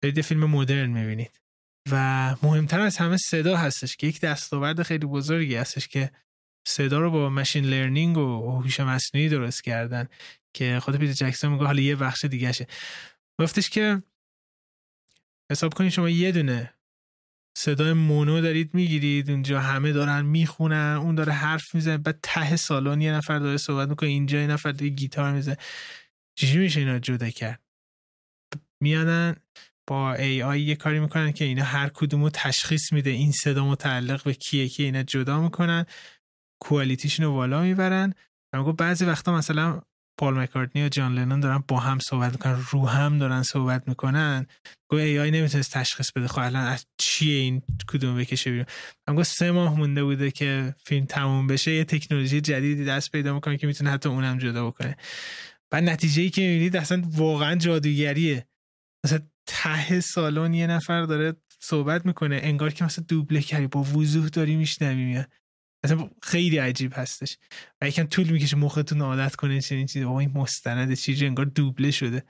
دارید فیلم مدرن می‌بینید. و مهمتر از همه صدا هستش که یک دستاورد خیلی بزرگی هستش که صدا رو با ماشین لرنینگ و هوش مصنوعی درست کردن که خود پیتر جکسون میگه حالا یه بخش دیگه شه. گفتش که حساب کنید شما یه دونه صدای مونو دارید می‌گیرید اونجا همه دارن می‌خونن اون داره حرف می‌زنه بعد ته سالن یه نفر داره صحبت می‌کنه اینجا یه نفر داره گیتار می‌زنه. چجوری میشه اینا جدا کرد؟ میادن با ای آی یه کاری می‌کنن که اینا هر کدومو تشخیص میده این صدا متعلق به کیه که اینا جدا می‌کنن کوالیتیشون رو بالا می‌برن. و بعضی وقتا مثلا پال مکارتنی و جان لنون دارن با هم صحبت می‌کنن رو هم دارن صحبت می‌کنن. گو ای آی نمی‌تونست تشخیص بده خب الان از چیه این کدوم بکشه بیرون؟ من سه ماه مونده بوده که فیلم تموم بشه یه تکنولوژی جدیدی دست پیدا می‌کنه که می‌تونه حتی اونم جدا بکنه. بعد نتیجه ای که می‌بینید اصلا واقعا جادوگریه. مثلا ته سالن یه نفر داره صحبت می‌کنه انگار که مثلا دوبله کردی با وضوح داری میشنوی اصلا خیلی عجیب هستش. و یکم طول می‌کشه مختون عادت کنه چنین چیزی. این مستند چیزی انگار دوبله شده.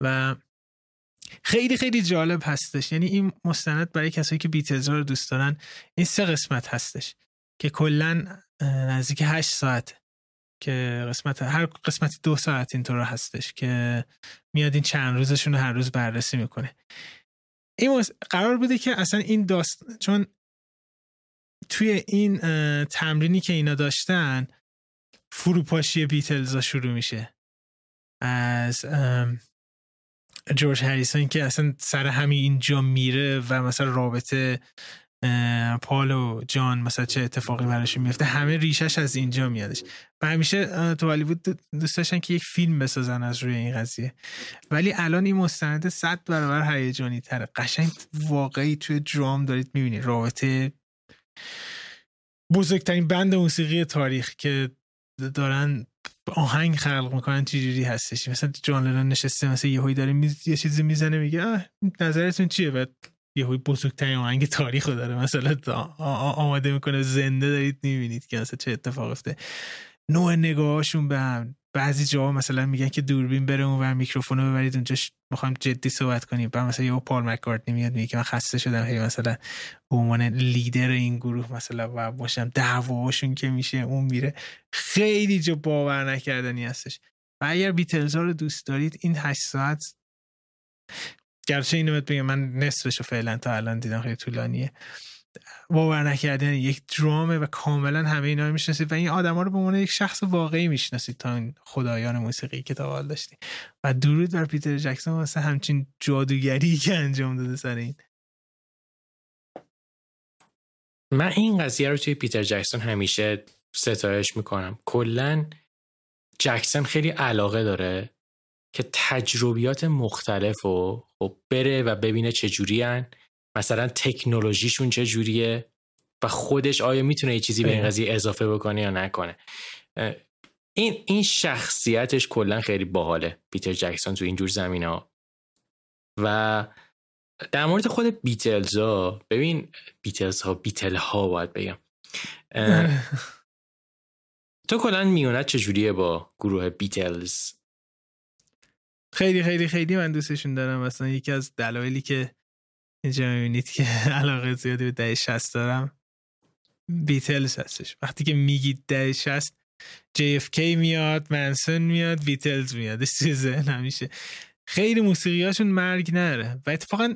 و خیلی خیلی جالب هستش. یعنی این مستند برای کسایی که بیتلز رو دوست دارن این سه قسمت هستش که کلا نزدیک هشت ساعت که قسمت هر قسمتی دو ساعت اینطور هستش که میاد این چند روزشون رو هر روز بررسی می‌کنه. این قرار بوده که اصلا این داست چون توی این تمرینی که اینا داشتن فروپاشی بیتلز شروع میشه. از جورج هریسون که اصلا سر همین اینجا میره و مثلا رابطه پال و جان مثلا چه اتفاقی براش میفته همه ریشش از اینجا میادش. و همیشه تو هالیوود دوست داشتن که یک فیلم بسازن از روی این قضیه. ولی الان این مستند صد برابر هیجانی تره. قشنگ واقعی توی درام دارید می‌بینید رابطه بزرگترین بند موسیقی تاریخ که دارن آهنگ خلق می‌کنن چجوری هستش. مثلا جان لنون نشسته مثلا یهویی داره. یه چیزی می‌زنه میگه نظرتون چیه؟ بعد یهویی بزرگترین آهنگ تاریخ رو داره. مثلا آماده می‌کنه زنده دارید می‌بینید که مثلا چه اتفاق افته نوع نگاهاشون به هم. بعضی جاها مثلا میگن که دوربین بره اون و میکروفون رو ببرید اونجا می‌خوام جدی صحبت کنیم. بعد مثلا یه پال مکارتنی میاد میگه که من خسته شدم. هی مثلا به عنوان لیدر این گروه مثلا و باشم. دعواشون که میشه اون میره. خیلی جا باور نکردنی هستش. و اگر بیتلز رو دوست دارید این 8 ساعت گرچه اینو بگم من نصفشو فعلا تا الان دیدم خیلی طولانیه. باور نکردن یک درامه و کاملا همه اینا رو می‌شناسید و این آدما رو به عنوان یک شخص واقعی می‌شناسید تا این خدایان موسیقی که تا داشتید و درود بر پیتر جکسون واسه همچین جادوگری که انجام داده سر این. من این قضیه رو توی پیتر جکسون همیشه ستایش می‌کنم. کلا جکسون خیلی علاقه داره که تجربیات مختلف رو خب بره و ببینه چجوری هن مثلا تکنولوژیشون چه جوریه و خودش آیا می‌تونه یه چیزی به این قضیه اضافه بکنه یا نکنه. این این شخصیتش کلا خیلی باحاله پیتر جکسون تو اینجور زمین ها و در مورد خود بیتلز ها ببین بیتلز ها بیتل ها باید بگم. تو کلا میونت چجوریه با گروه بیتلز؟ خیلی خیلی خیلی من دوستشون دارم. مثلا یکی از دلایلی که اینجا می‌بینید که علاقه زیادی به ده شست دارم بیتلز هستش. وقتی که میگید ده شست JFK میاد منسون میاد بیتلز میاد. چیزه نمیشه خیلی موسیقی هاشون مرگ نره. و اتفاقا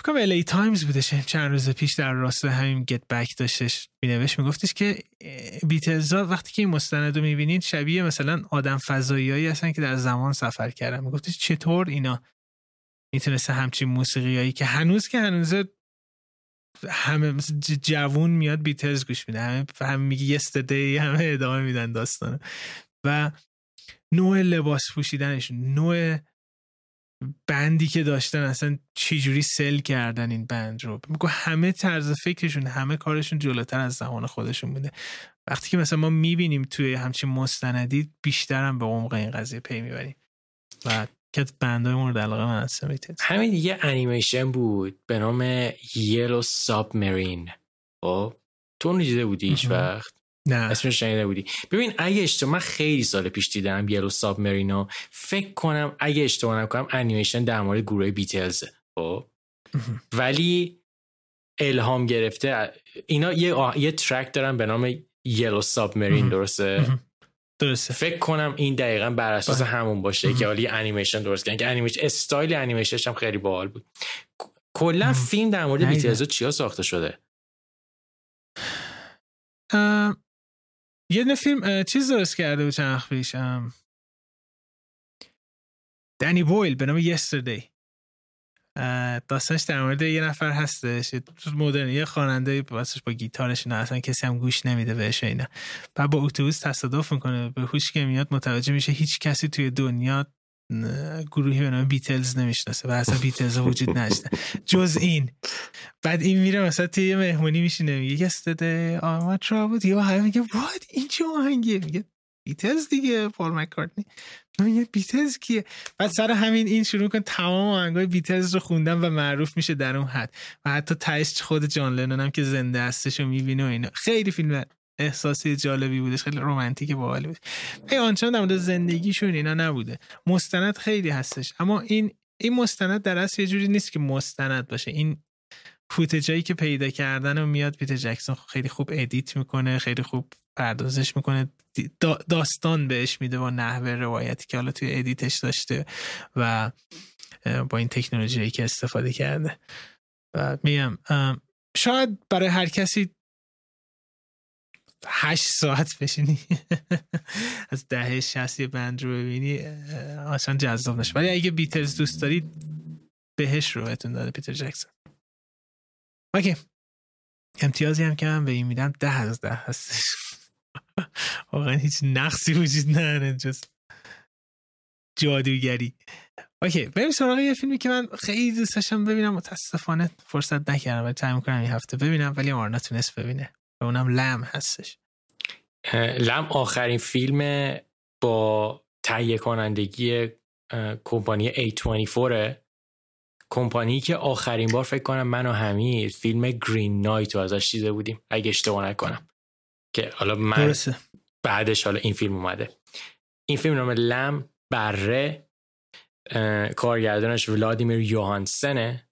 فکرم LA Times بودش چند روز پیش در راستای همین Get Back داشتش بینوش میگفتش که بیتلز وقتی که این مستند رو می‌بینید شبیه مثلا آدم فضایی هایی هستن که در زمان سفر کردن. میگفتش چطور اینا می‌تونسته همچین موسیقی هایی که هنوز که هنوز همه جوون میاد بیتلز گوش میده. همه هم میگه Yesterday همه ادامه میدن داستانه و نوع لباس پوشیدنشون نوع بندی که داشتن اصلا چجوری sell کردن این بند رو؟ میگه همه طرز فکرشون همه کارشون جلوتر از زمان خودشون بوده. وقتی که مثلا ما می‌بینیم توی همچین مستندی بیشترم به عمق این قضیه پی می‌بریم. و که بندهای مورد علاقه من هستم همین یه انیمیشن بود به نام Yellow Submarine خب؟ تو اون دیده بودی هیچ وقت؟ نه. اسمش شنیده بودی. ببین اگه اشتباه من خیلی سال پیش دیدم Yellow Submarine و فکر کنم اگه اشتباه نکنم انیمیشن در مورد گروه بیتلز خب؟ ولی الهام گرفته. اینا یه, یه track دارن به نام Yellow Submarine درسته؟ درسته. فکر کنم این دقیقا بر اساس همون باشه که حالی انیمیشن درست کردن. که انیمیشن استایل انیمیشنش هم خیلی باحال بود. کلا فیلم در مورد بیتلز چیا ساخته شده؟ یه نه فیلم چیز درست کرده بود چند پیش دنی بویل به نام یستردی داستانش در مورد یه نفر هستش مدرن یه خواننده واسش با گیتارش نه اصلا کسی هم گوش نمیده بهش اینا. بعد با اتوبوس تصادف می‌کنه به هوش که میاد متوجه میشه هیچ کسی توی دنیا گروهی به نام بیتلز نمی‌شناسه و اصلا بیتلز وجود نداشته جز این. بعد این میره مثلا توی یه مهمونی میشینه میگه یستده آما ترابوت یا همه میگه وات؟ این چه آهنگه میگه بیتلز دیگه پال مکارتنی. میگه بیتلز کیه؟ بعد سر همین این شروع کن تمام آهنگای بیتلز رو خوندن و معروف میشه در اون حد. و حتی تهش خود جان لنون هم که زنده هستش و می‌بینه و اینا. خیلی فیلم احساسی جالبی بودش خیلی رمانتیک باحال بود. ای آنچنان در مورد زندگیشون اینا نبوده. مستند خیلی هستش. اما این این مستند در اصل یه جوری نیست که مستند باشه. این footage هایی که پیدا کردن و میاد پیتر جکسون خیلی خوب edit می‌کنه خیلی خوب پردازش می‌کنه. داستان بهش میده با نحوه روایتی که حالا توی ادیتش داشته و با این تکنولوژی که استفاده کرده. و میگم شاید برای هر کسی هشت ساعت بشینی. از دهه شصتی بند رو ببینی اصلا جذاب نشه. ولی اگه بیتلز دوست دارید بهش رو بهتون داده پیتر جکسون. okay. امتیازی هم که من به این میدم ده از ده هستش. واقعا هیچ نقصی وجود نداره جز جادوگری. اوکی بریم سراغ یه فیلمی که من خیلی دوست داشتم ببینم. متاسفانه فرصت نکردم ولی تعیین کنم این هفته ببینم ولی آرنا تونست ببینه. و اونم لم هستش. لم آخرین فیلم با تهیه کنندگی کمپانی A24 کمپانی که آخرین بار فکر کنم من و حمید فیلم گرین نایت رو ازش دیده بودیم. اگه اشتباه نکنم. که حالا من بعدش حالا این فیلم اومده. این فیلم نام لم بره کارگردانش ولادیمیر یوهانسنه.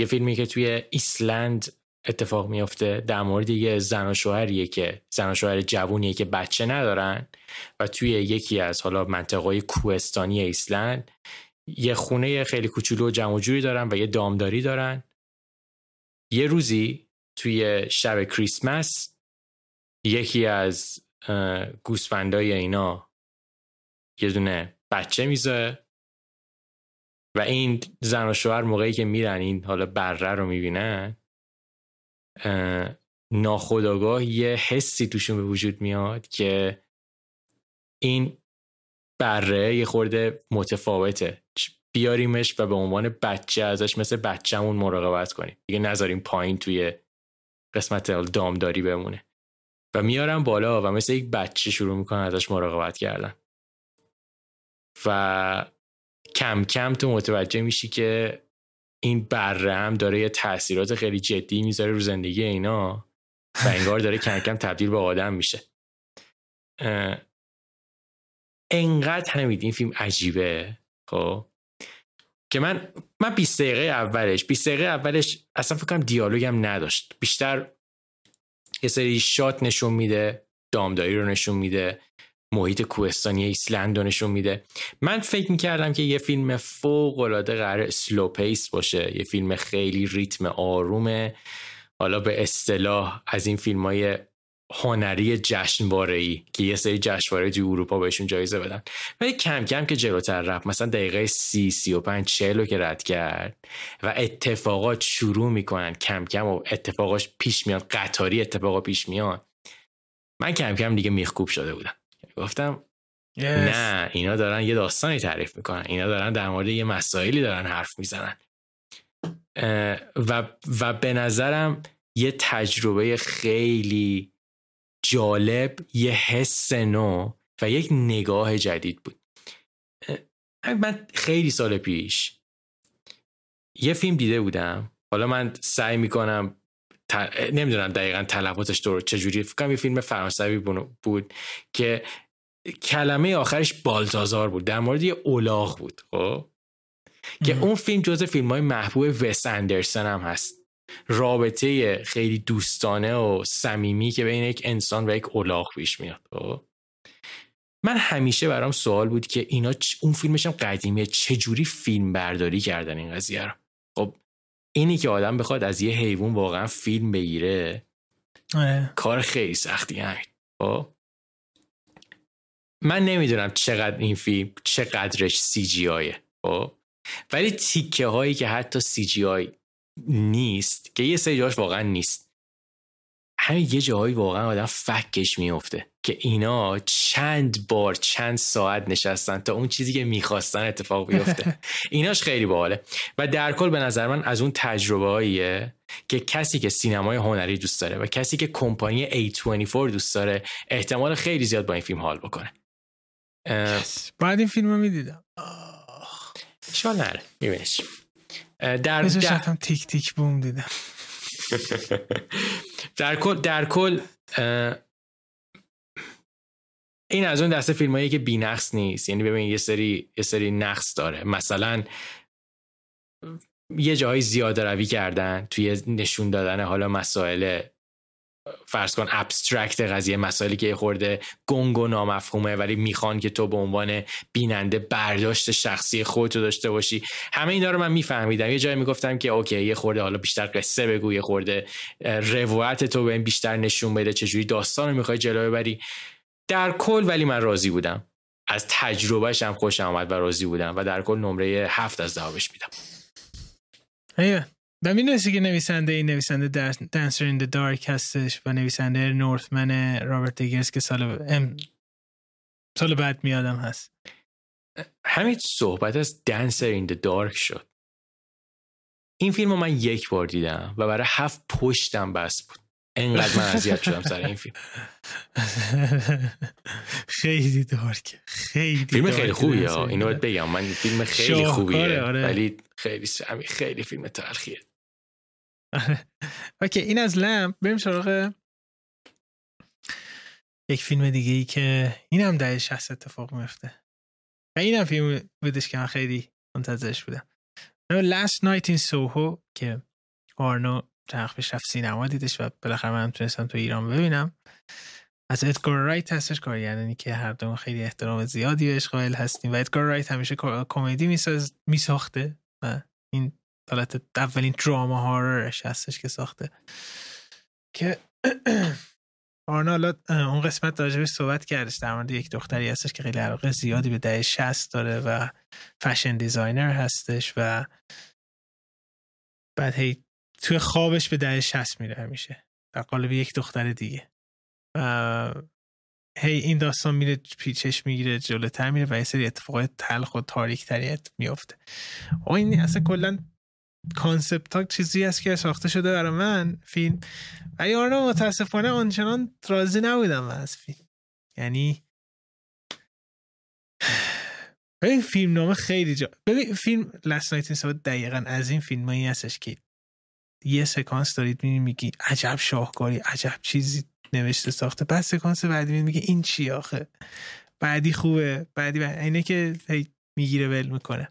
یه فیلمی که توی ایسلند اتفاق میافته در مورد یه زن و شوهریه که زن و شوهر جوونیه که بچه ندارن و توی یکی از حالا منطقه کوهستانی ایسلند یه خونه خیلی کوچولو و جمع جوری دارن و یه دامداری دارن. یه روزی توی شب کریسمس یکی از گوسفندای اینا یه دونه بچه می‌ذاره و این زن و شوهر موقعی که میرن این حالا بره رو می‌بینن ناخداگاه یه حسی توشون به وجود میاد که این بره یه خورده متفاوته. بیاریمش و به عنوان بچه ازش مثل بچهمون مراقبت کنیم. دیگه نذاریم پایین توی قسمت دامداری بمونه. و میارم بالا و مثل یک بچه شروع می‌کنن ازش مراقبت کردن. و کم کم تو متوجه میشی که این بره هم داره یه تاثیرات خیلی جدی می‌ذاره رو زندگی اینا و انگار داره کم کم تبدیل به آدم میشه. انقدر همین این فیلم عجیبه خب؟ که من من 20 دقیقه اولش 20 دقیقه اولش اصلا فکر کنم دیالوگ هم نداشت. بیشتر یه سری shot نشون میده دامداری رو نشون میده. محیط کوهستانی ایسلند نشون میده. من فکر می‌کردم که یه فیلم فوق العاده قرار slow pace باشه یه فیلم خیلی ریتم آرومه. حالا به اصطلاح از این فیلم های هنری جشنواره ای که یه سری جشنواره توی اروپا بهشون جایزه بدن. ولی کم کم که جلوتر رفت مثلا دقیقه سی سی و پنج چهل که رد کرد و اتفاقات شروع می‌کنن کم کم و اتفاقاش پیش میاد قطاری اتفاقا پیش میاد. من کم کم دیگه میخکوب شده بودم. گفتم نه اینا دارن یه داستانی تعریف می‌کنن. اینا دارن در مورد یه مسائلی دارن حرف می‌زنن. و, و به نظرم یه تجربه خیلی جالب یه حس نو و یک نگاه جدید بود. من خیلی سال پیش یه فیلم دیده بودم. حالا من سعی می‌کنم نمی‌دونم دقیقا تلفاتش دور چجوری. فکرم یه فیلم فرانسوی بود که کلمه آخرش بالتازار بود. در مورد یه اولاغ بود خب؟ که اون فیلم جز فیلم های محبوب وس اندرسن هم هست. رابطه خیلی دوستانه و صمیمی که بین یک انسان و یک اولاغ پیش میاد خب؟ من همیشه برام سوال بود که اینا اون فیلمش هم قدیمیه. چجوری فیلم برداری کردن این قضیه رو؟ اینی که آدم بخواد از یه حیوان واقعا فیلم بگیره آه. کار خیلی سختی همین خب؟ من نمی‌دونم چقدر این فیلم چقدرش سی جی آیه خب؟ ولی تیکه هایی که حتی سی جی آی نیست که یه سری جاش واقعا نیست. همین یه جاهایی واقعا آدم فکش میفته که اینا چند بار چند ساعت نشستن تا اون چیزی که می‌خواستن اتفاق بیفته. ایناش خیلی باحاله. و در کل به نظر من از اون تجربه که کسی که سینمای هنری دوست داره و کسی که کمپانی A24 دوست داره احتمال خیلی زیاد با این فیلم حال بکنه. بعد این فیلم رو می‌دیدم شال نره میبینش در, در... تیک تیک بوم دیدم. در کل در کل این از اون دسته فیلمایی که نقص نیست. یعنی ببین یه سری یه سری نقص داره. مثلا یه جایی زیاده روی کردن توی نشون دادن حالا مسائل فرض کن abstract قضیه مسائلی که خورده گنگ و نامفهومه ولی می‌خوان که تو به عنوان بیننده برداشت شخصی خودتو داشته باشی. همه اینا رو من میفهمیدم. یه جایی می‌گفتم که okay یه خورده حالا بیشتر قصه بگو یه خورده روایت تو به این بیشتر نشون بده چجوری داستان رو می‌خوای جلو ببری. در کل ولی من راضی بودم. از تجربهش هم خوشم اومد و راضی بودم و در کل نمره هفت از ده بهش میدم و می‌دونستی که نویسنده این نویسنده دنسر این دارک هستش و نویسنده نورثمن رابرت دیگرز که سال ام سال بعد میادم هست. همین صحبت از دنسر این دارک شد. این فیلم رو من یک بار دیدم و برای هفت پشتم بس بود. انقدر من اذیت شدم سر این فیلم. خیلی دارک. خیلی فیلم خیلی خوبیه اینو بگم. من فیلم خیلی خوبیه. آره. ولی خیلی خیلی فیلم تلخیه. اوکی این از لم بریم سراغ یک فیلم دیگه ای که این هم ده شهست اتفاق میفته و این فیلم بودش که من خیلی منتظرش بودم. Last Night in Soho که آرنو چند پیش رفت سینما دیدش و بالاخره من تونستم تو ایران ببینم. از ادگار رایت هستش کارگردانی که هر دوم خیلی احترام زیادی بهش قائل هستیم. و ادگار رایت همیشه کمدی میساخته و این حالت اولین دراما هاررش هستش که ساخته. که آرنا اون قسمت راجبش صحبت کردش در مورد یک دختری هستش که خیلی علاقه زیادی به دهه شست داره و فشن دیزاینر هستش و بعد هی توی خوابش به دهه شست میره همیشه. در قالب یک دختر دیگه. و هی این داستان میره پیچش می‌گیره جلوتر میره و یه سری اتفاقات تلخ و تاریک‌تری میفته و این اصلا کلا concept ها چیزی است که ساخته شده برای من فیلم. ولی آره متاسفانه آنچنان راضی نبودم از فیلم. یعنی ببین فیلم نامه خیلی جا ببین فیلم Last Night این دقیقا از این فیلم هایی هستش که یه سکانس دارید می‌بینی میگی عجب شاهکاری عجب چیزی نوشته ساخته. بعد سکانس بعدی میگه این چی آخه؟ بعدی خوبه بعدی اینه که می‌گیره ول می‌کنه.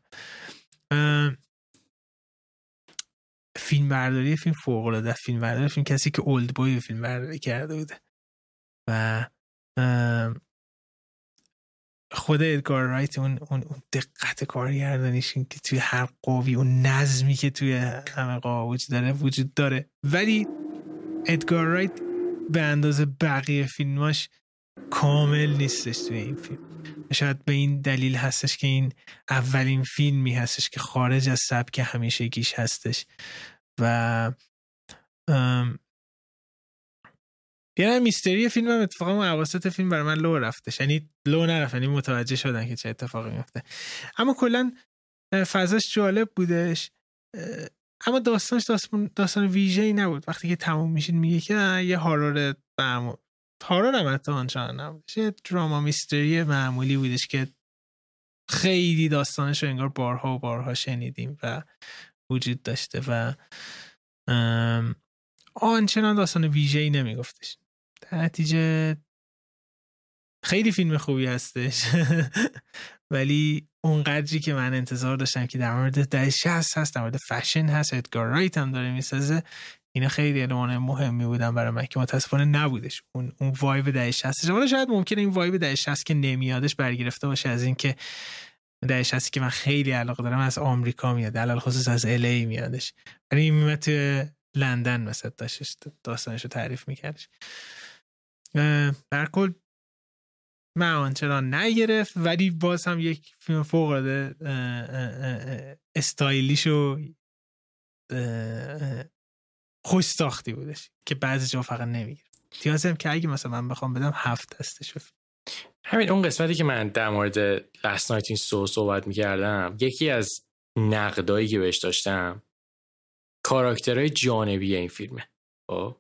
فیلم برداری فیلم فوق العاده فیلم برداری فیلم کسی که اولد بوی فیلم برداری کرده بوده. و خود ادگار رایت اون اون, دقت کارگردانیش که توی هر قوی اون نظمی که توی همه قوا وجود داره وجود داره. ولی ادگار رایت به اندازه بقیه فیلماش کامل نیستش توی این فیلم. شاید به این دلیل هستش که این اولین فیلمی هستش که خارج از سبک همیشگیش هستش. و یعنی میستری فیلم هم اتفاقا عواسط فیلم برای من لو رفتش. یعنی لو نرفت یعنی متوجه شدن که چه اتفاقی میفته. اما کلا فضاش جالب بودش. اما داستانش داستان, داستان ویژه ای نبود. وقتی که تموم میشین میگه که یه هارور هارور هم حتی آنچنان نبودش یه دراما میستری معمولی بودش که خیلی داستانش رو انگار بارها و بارها شنیدیم و وجود داشته و آنچنان داستان ویژه ای نمیگفتش. در نتیجه خیلی فیلم خوبی هستش. ولی اونقدری که من انتظار داشتم که در مورد ده هست در مورد فشن هست ادگار رایت هم داره می‌سازه. اینا خیلی علمان مهمی بودن برای من که متاسفانه نبودش. اون اون وایب ده شهستش ولی شاید ممکنه این وایب ده شهست که نمیادش برگرفته باشه از اینکه دهش هستی که من خیلی علاقه دارم از آمریکا میاد علال خصوص از الی میادش. ولی این لندن مثلا داشتش داستانش رو تعریف میکردش. در کل من چرا نگرفت ولی باز هم یک فیلم فوق استایلیش و خوش ساختی بودش که بعضی جا فقط نمی‌گیره. هم که اگه مثلا من بخوام بدم هفت دستش همین اون قسمتی که من در مورد لست نایت این سو صحبت می‌کردم یکی از نقدایی که بهش داشتم کاراکترهای جانبی این فیلمه. خب؟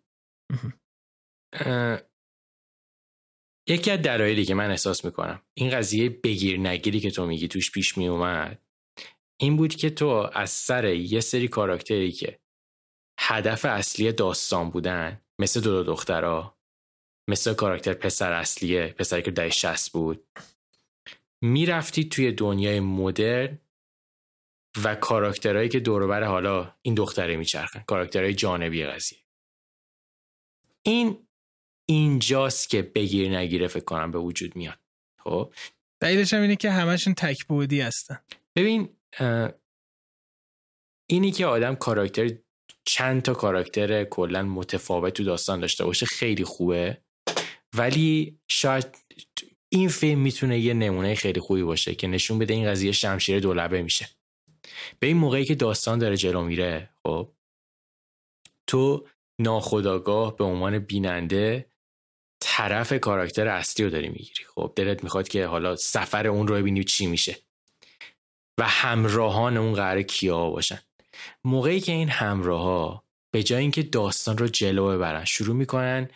یکی از دلایلی که من احساس می‌کنم این قضیه بگیر نگیری که تو میگی توش پیش میومد این بود که تو از سر یه سری کاراکتری که هدف اصلی داستان بودن مثل دو, دو دخترها مثل کاراکتر پسر اصلیه پسری که ده شست بود. می‌رفتی توی دنیای مدرن و کاراکترهایی که دوربر حالا این دختره میچرخن کاراکترهای جانبی قضیه. این اینجاست که بگیر نگیره فکر کنم به وجود میاد. خب؟ دلیلش هم اینه که همشون تک بودی هستن. ببین اینی که آدم کاراکتر چند تا کاراکتر کلا متفاوت تو داستان داشته باشه خیلی خوبه. ولی شاید این فیلم می‌تونه یه نمونه خیلی خوبی باشه که نشون بده این قضیه شمشیر دولبه میشه. به این موقعی که داستان داره جلو میره خب تو ناخداگاه به عنوان بیننده طرف کاراکتر اصلی رو داری می‌گیری. خب دلت می‌خواد که حالا سفر اون رو ببینی چی میشه. و همراهان اون قرار کیا باشن. موقعی که این همراه ها به جای اینکه داستان رو جلو ببرن شروع می‌کنن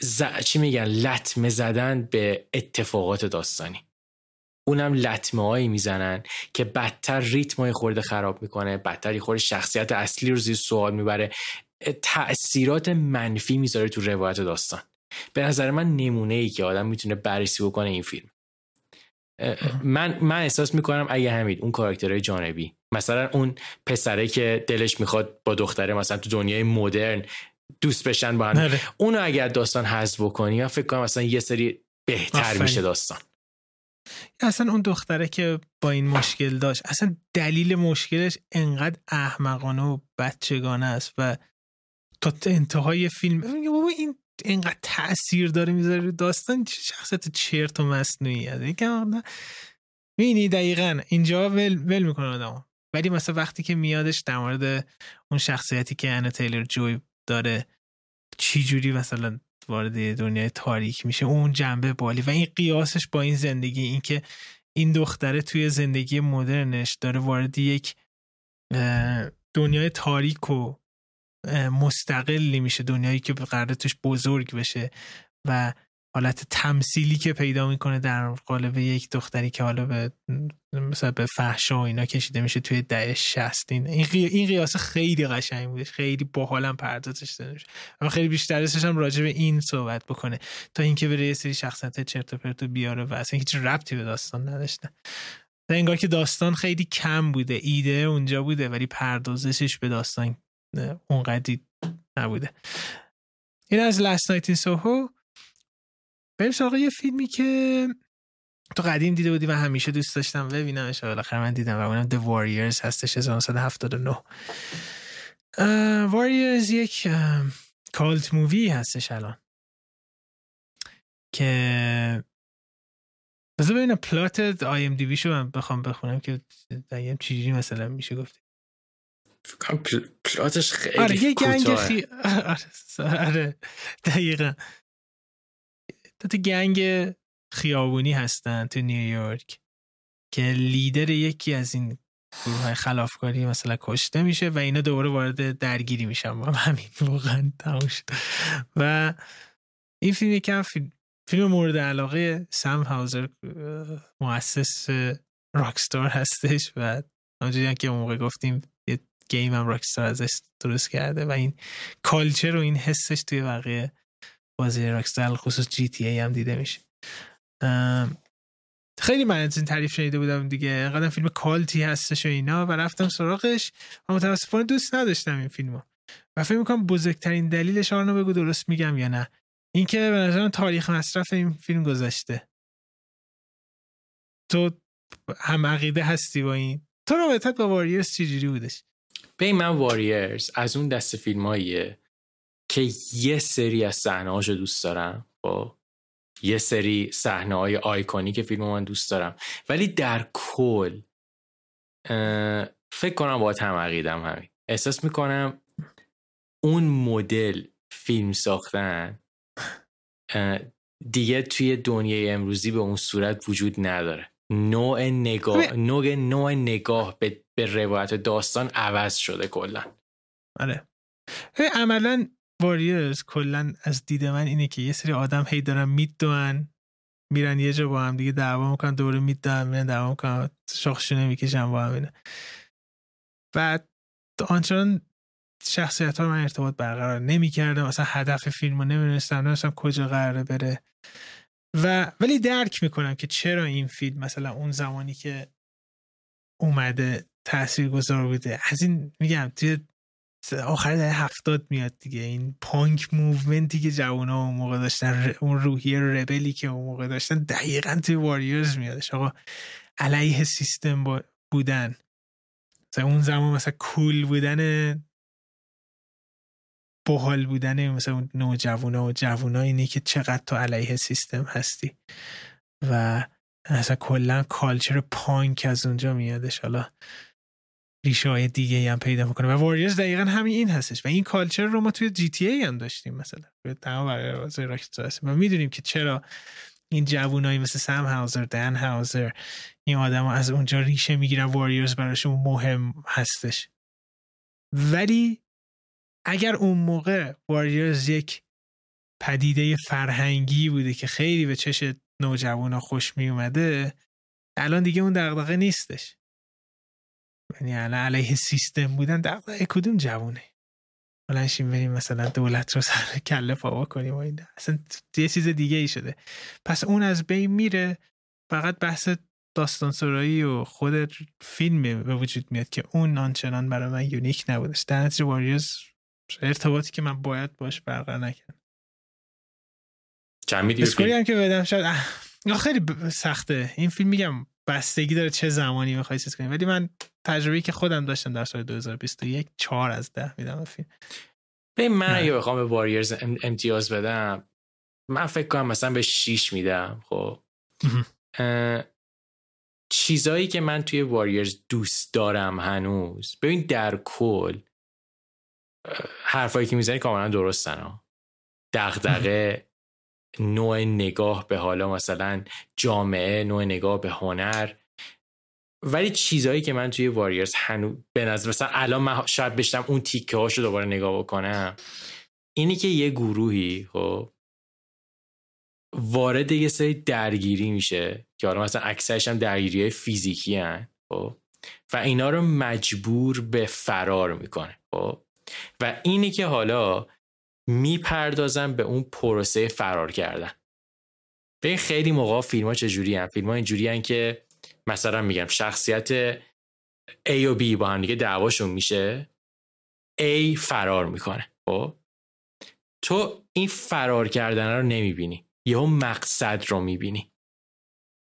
ز... چی میگن؟ لطمه زدن به اتفاقات داستانی. اونم لطمه هایی می‌زنن که بدتر ریتم های خورده خراب می‌کنه بدتر یه خورده شخصیت اصلی رو زیر سوال می‌بره. تأثیرات منفی می‌ذاره تو روایت داستان. به نظر من نمونه ای که آدم می‌تونه بررسی بکنه این فیلم. من من احساس می‌کنم اگه همین اون کاراکترهای جانبی مثلا اون پسره که دلش می‌خواد با دختره مثلا تو دنیای مدرن دوست بشن با هم آره. اونو اگر داستان حذف بکنی یا فکر کنم مثلا یه سری بهتر میشه داستان اصلا اون دختره که با این مشکل داشت اصلا دلیل مشکلش انقدر احمقانه و بچگانه است و تا انتهای فیلم بابا این اینقدر تاثیر داره می‌ذاره داستان؟ شخصیت چرت و مصنوعی از می‌بینی دقیقا اینجا ول, ول می‌کنه آدم ولی مثلا وقتی که میادش در مورد اون شخصیتی که انا تیلر جوی داره چی جوری مثلا وارد دنیای تاریک میشه اون جنبه بالی و این قیاسش با این زندگی اینکه این دختره توی زندگی مدرنش داره وارد یک دنیای تاریک و مستقلی میشه دنیایی که قراره توش بزرگ بشه و حالت تمثیلی که پیدا می‌کنه در قالب یک دختری که حالا به مثلا به فحشا و اینا کشیده میشه توی ده شستین این, این قیاس خیلی قشنگ بودش خیلی باحالم پردازش داده میشه. اما خیلی بیشتر هم راجع به این صحبت بکنه. تا اینکه بره یه سری شخصیت چرت و پرت بیاره و اصلا هیچ ربطی به داستان نداشته انگار که داستان خیلی کم بوده ایده اونجا بوده ولی پردازشش به داستان اونقدی نبوده. این از لست نایت این سوهو بریم سراغ یه فیلمی که تو قدیم دیده بودی و همیشه دوست داشتم ببینمش. بالاخره من دیدم و اونم The Warriors هستش 1979 Warriors یک cult movie هستش الان. که بذار ببینم. plot IMDb شو بخوام بخونم که دقیقا چیزی مثلا میشه گفت. plot ش خیلی آره یه gang خی... آره, آره دقیقا تا gang خیابونی هستن تو نیویورک که لیدر یکی از این گروه های خلافکاری مثلا کشته میشه و اینا دوباره وارد درگیری میشن با همین واقعا تموم و این فیلم یکم فیلم, فیلم مورد علاقه سم هاوزر مؤسس راکستار هستش و همونجوری که موقع گفتیم گیم هم راکستار ازش درست کرده و این کالچر و این حسش توی بقیه بازی راکستار خصوص جی تی ای هم دیده میشه. خیلی من از این تعریف شنیده بودم دیگه. انقدر فیلم کالتی هستش و اینا و رفتم سراغش. و متاسفانه دوست نداشتم این فیلمو. و فکر می‌کنم بزرگترین دلیلش آنو بگو درست میگم یا نه. اینکه به نظرم تاریخ مصرف این فیلم گذاشته تو هم عقیده هستی با این؟ تو رابطت با واریرز چجوری بودش؟ به من واریرز از اون دست فیلماییه که یه سری از صحنه‌هاشو دوست دارم. خب یه سری صحنه های آیکونی که فیلم من دوست دارم. ولی در کل فکر کنم با هم عقیدم همین. احساس می‌کنم اون مدل فیلم ساختن دیگه توی دنیای امروزی به اون صورت وجود نداره. نوع نگاه نوع, نوع نگاه به, به روایت داستان عوض شده کلا. آره. عملا واریرز کلا از دید من اینه که یه سری آدم هی دارن می‌دونن میرن یه جا با هم دیگه دعوا می‌کنن دوره می‌دونن میرن دعوا می‌کنن شاخشونه می‌کشن با هم اینه بعد آنچنان شخصیت ها من ارتباط برقرار نمی‌کردم مثلا هدف فیلم رو نمی‌دونستم نمی‌دونستم کجا قراره بره. و ولی درک می‌کنم که چرا این فیلم مثلا اون زمانی که اومده تأثیر گذار بوده. از این میگم توی آخر دهه هفتاد میاد دیگه. این punk movement ی که جوان ها اون موقع داشتن اون روحیه rebel ی که اون موقع داشتن دقیقا توی Warriors میادش. آقا علیه سیستم بودن. مثلا اون زمان مثلا cool بودن باحال بودن مثلا اون نوجوانا و جوونا اینه که چقدر تو علیه سیستم هستی. و اصلا کلا culture punk از اونجا میادش. حالا ریشه های دیگه هم پیدا می‌کنه و واریرز دقیقا همین این هستش. و این کالچر رو ما توی جی تی ای هم داشتیم مثلا. تمام بقیه و می‌دونیم که چرا این جوونایی مثل سم هاوزر دن هاوزر این آدم ها از اونجا ریشه می‌گیرن. واریرز براشون مهم هستش. ولی اگر اون موقع واریرز یک پدیده فرهنگی بوده که خیلی به چش نوجوانا خوش می اومده الان دیگه اون دغدغه نیستش. یعنی الان علیه سیستم بودن دغدغه کدوم جوونه؟ بلنشیم بریم مثلا دولت رو سر کله پاوا کنیم و این اصلا یه چیز دیگه ای شده. پس اون از بین میره فقط بحث داستان سرایی و خود فیلم به وجود میاد که اون آنچنان برای من یونیک نبودش. در نتیجه واریرز ارتباطی که من باید باش برقرار نکردم. چند اسکوری هم که بدم شاید خیلی سخته. این فیلم میگم بستگی داره چه زمانی می‌خوای چیز کنی. ولی من تجربه‌ای که خودم داشتم در سال 2021 چهار از ده میدم فیلم. به من اگه بخوام به واریرز امتیاز بدم من فکر کنم مثلا به 6 میدم خب. چیزایی که من توی واریرز دوست دارم هنوز ببین در کل حرفایی که می‌زنی کاملا درستن ها دغدغه نوع نگاه به حالا مثلا جامعه نوع نگاه به هنر ولی چیزهایی که من توی واریرز هنوز به نظر مثلا الان من شاید بشتم اون تیکه هاشو دوباره نگاه بکنم. اینی که یه گروهی خب وارد یه سری درگیری میشه که حالا مثلا اکثرش هم درگیری فیزیکی هن خب و اینا رو مجبور به فرار می‌کنه خب. و اینی که حالا می‌پردازن به اون پروسه فرار کردن. به خیلی موقع فیلم ها چجوری هم فیلم ها اینجوری هن که مثلا میگم شخصیت A و B با هم دیگه دعواشون میشه A فرار می‌کنه خب؟ تو این فرار کردن رو نمی‌بینی یهو مقصد رو می‌بینی.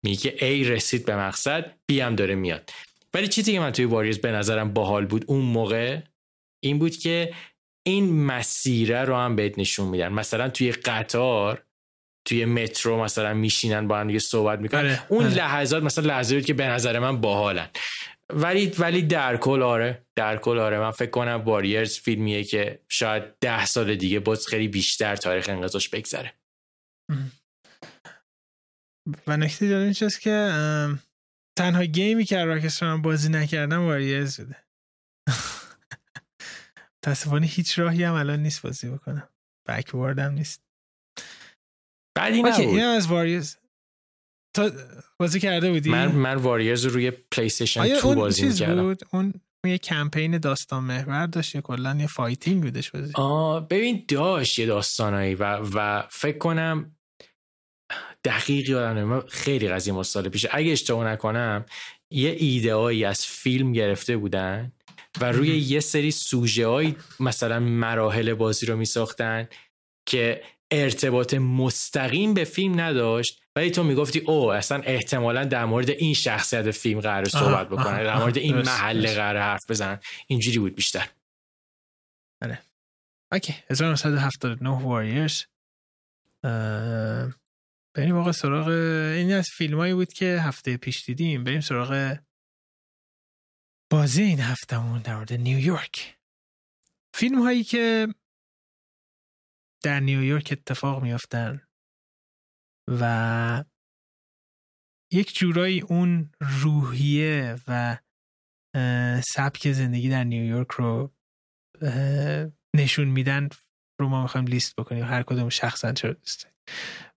میگه A رسید به مقصد B هم داره میاد. ولی چیزی که من توی واریز به نظرم باحال بود اون موقع این بود که این مسیره رو هم بهت نشون میدن. مثلا توی قطار توی مترو مثلا میشینن با هم دیگه صحبت می‌کنن. بله، اون بله. لحظات مثلا لحظه بود که به نظر من باحالن. ولی ولی در کل آره در کل آره. من فکر کنم واریرز فیلمیه که شاید ده سال دیگه باز خیلی بیشتر تاریخ انقضاش بگذره. و نکته جالب اینجاست که تنها game ی که Rockstar بازی نکردم Warriors بوده. متاسفانه هیچ راهی هم الان نیست بازی بکنم. backward هم نیست. بعدی نبود. این از Warriors تا بازی کرده بودی؟ من من Warriors رو روی PlayStation 2 بازی می‌کردم. بود؟ اون یه کمپین داستان محور داشت یا کلا یه fighting بودش بازی. آه ببین داشت یه داستانایی و و فکر کنم دقیق یادم خیلی قضیه سال پیش. اگه اشتباه نکنم یه ایده از فیلم گرفته بودن و روی یه سری سوژه های مثلا مراحل بازی رو می ساختن که ارتباط مستقیم به فیلم نداشت ولی تو می‌گفتی او اصلا احتمالا در مورد این شخصیت فیلم قرار صحبت بکنه در مورد این محل قرار حرف بزنن. اینجوری بود بیشتر. آره اوکی. 1979 واریرز بریم آقا سراغ این از فیلمایی بود که هفته پیش دیدیم. بریم سراغ بازی این هفتهمون در مورد نیویورک. فیلم هایی که در نیویورک اتفاق میافتن و یک جورایی اون روحیه و سبک زندگی در نیویورک رو نشون میدن رو ما می‌خوایم لیست بکنیم. هر کدوم شخصا چرا دوست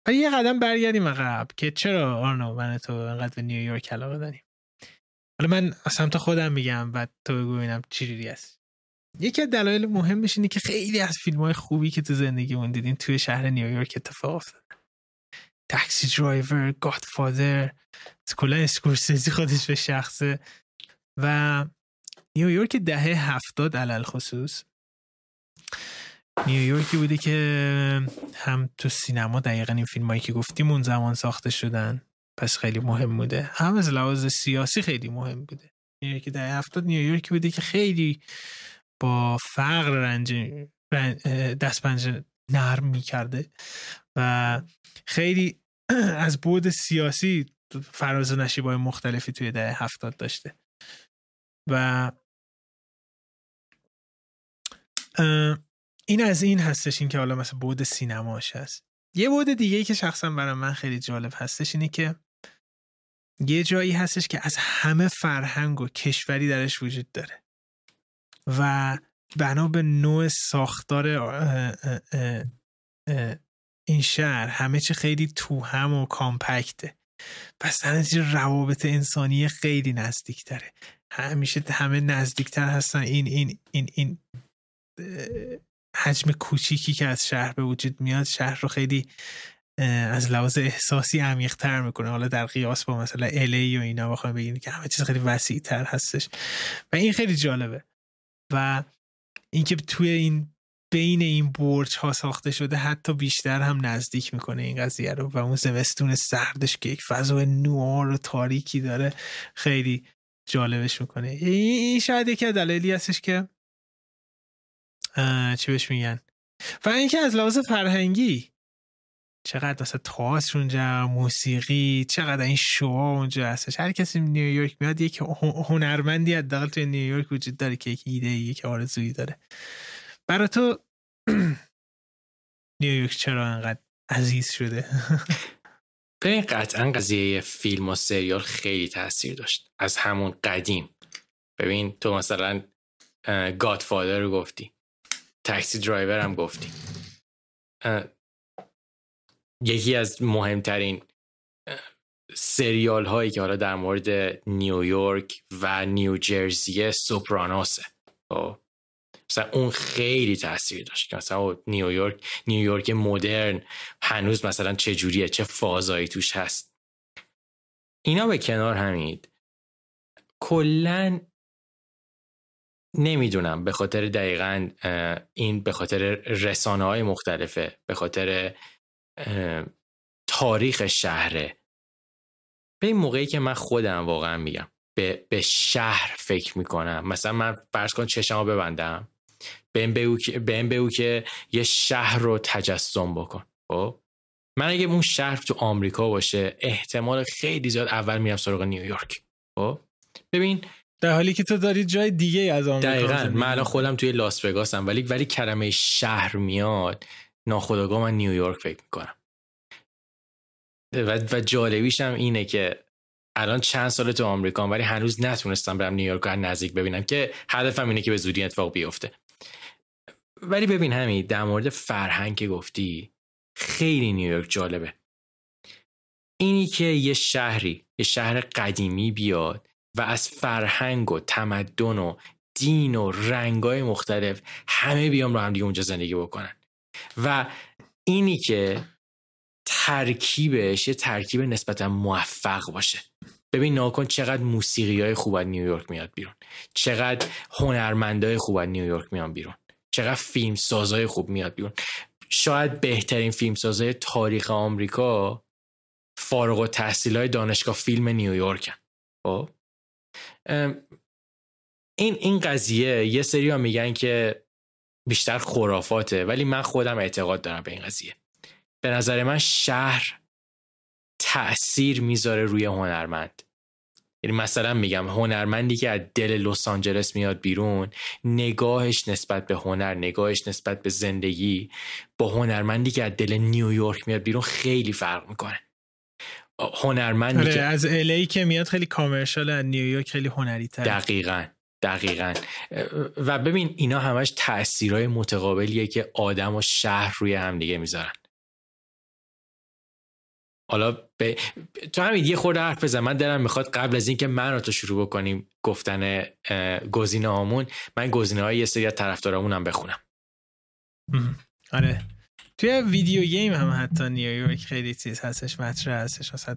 و یه قدم برگردیم عقب که چرا آرنو من تو انقدر به نیویورک علاقه داریم؟ حالا من از سمت خودم میگم و تو بگو ببینم چجوری است یکی از دلایل مهمش اینه که خیلی از فیلم های خوبی که تو زندگیمون دیدیم توی شهر نیویورک اتفاق افتاد. تاکسی درایور گادفادر کلا اسکورسیزی خودش به شخصه. و نیویورک دهه هفتاد علل خصوص. نیویورکی بوده که هم تو سینما دقیقا این فیلم هایی که گفتیم اون زمان ساخته شدن. پس خیلی مهم بوده. هم از لحاظ سیاسی خیلی مهم بوده. نیویورک دهه هفتاد نیویورکی بوده که خیلی با فقر رنج دستپنجه نرم می‌کرده. و خیلی از بود سیاسی فراز و نشیبای مختلفی توی دهه هفتاد داشته. و این از این هستش این که حالا مثلا بود سینماش هست. یه بود دیگه که شخصا برای من خیلی جالب هستش اینه که یه جایی هستش که از همه فرهنگ و کشوری درش وجود داره. و بنا به نوع ساختار این شهر همه چی خیلی تو هم و کامپکته. پس در روابط انسانی خیلی نزدیک داره همیشه همه نزدیکتر هستن. این این این این حجم کوچیکی که از شهر به وجود میاد شهر رو خیلی از لحاظ احساسی عمیق تر می‌کنه. حالا در قیاس با مثلا الی و اینا بخوایم بگیم که همه چیز خیلی وسیع تر هستش. و این خیلی جالبه. و اینکه توی این بین این برج ها ساخته شده حتی بیشتر هم نزدیک می‌کنه این قضیه رو و اون زمستون سردش که یک فضا نوار و تاریکی داره خیلی جالبش می‌کنه. این شاید یکی از دلایلی هستش که چی بهش میگن؟ و اینکه از لحاظ فرهنگی چقدر مثلا تئاتر اونجا موسیقی چقدر این شوها اونجا هستش. هر کسی نیویورک میاد یک هنرمندی حداقل توی نیویورک وجود داره که یک ایده یک آرزویی داره. برای تو نیویورک چرا انقدر عزیز شده؟ ببین قطعا قضیه فیلم و سریال خیلی تاثیر داشت. از همون قدیم. ببین تو مثلا گادفادر رو گفتی. تاکسی درایور هم گفتی. یکی از مهمترین سریال هایی که حالا در مورد نیویورک و نیوجرسی سوپرانوسه خب؟ مثلا اون خیلی تاثیر داشت که مثلا نیویورک نیویورک مدرن هنوز مثلا چه جوریه چه فازایی توش هست اینا به کنار همید کلا نمی‌دونم به خاطر دقیقا این به خاطر رسانه های مختلفه به خاطر تاریخ شهره. به این موقعی که من خودم واقعا میگم به, به شهر فکر می‌کنم. مثلا من فرض کن چشمو ببندم. به این بگو که, به که یه شهر رو تجسم بکن. خب؟ من اگه اون شهر تو آمریکا باشه احتمال خیلی زیاد اول میرم سراغ نیویورک. خب؟ ببین در حالی که تو داری جای دیگه از آمریکا دقیقا. من الان خودم توی لاس وگاسم ولی ولی کلمه شهر میاد. ناخداگاه من نیویورک فکر می‌کنم. و, و جالبیش هم اینه که الان چند سال تو آمریکا ولی هنوز نتونستم برم نیویورک رو نزدیک ببینم که هدفم اینه که به زودی اتفاق بیفته. ولی ببین همین در مورد فرهنگ که گفتی خیلی نیویورک جالبه. اینی که یه شهری یه شهر قدیمی بیاد و از فرهنگ و تمدن و دین و رنگای مختلف همه بیام رو هم دیگه اونجا زندگی بکنن. و اینی که ترکیبش یه ترکیب نسبتا موفق باشه. ببین ناکن چقدر موسیقی های خوب از نیویورک میاد بیرون. چقدر هنرمندای خوب از نیویورک میان بیرون. چقدر فیلم سازای خوب میاد بیرون. شاید بهترین فیلم سازای تاریخ آمریکا فارغ و تحصیل های دانشگاه فیلم نیویورک خب؟ این این قضیه یه سری ها میگن که بیشتر خرافاته ولی من خودم اعتقاد دارم به این قضیه. به نظر من شهر تاثیر می‌ذاره روی هنرمند. یعنی مثلا میگم هنرمندی که از دل لس آنجلس میاد بیرون نگاهش نسبت به هنر نگاهش نسبت به زندگی با هنرمندی که از دل نیویورک میاد بیرون خیلی فرق می‌کنه. هنرمندی آره، که از الی که میاد خیلی کامرشال از نیویورک خیلی هنری تر دقیقا. دقیقا. و ببین اینا همش تاثیرهای متقابلیه که آدم و شهر روی همدیگه می‌ذارن. حالا به... تو همین یه خورده حرف بزن. من دلم می‌خواد قبل از اینکه من رو تو شروع بکنیم گفتن گزینه هامون من گزینه های یه سری از طرفدارامون هم بخونم. آره. توی video game هم حتی نیویورک خیلی چیز هستش مطرح هستش. اصلا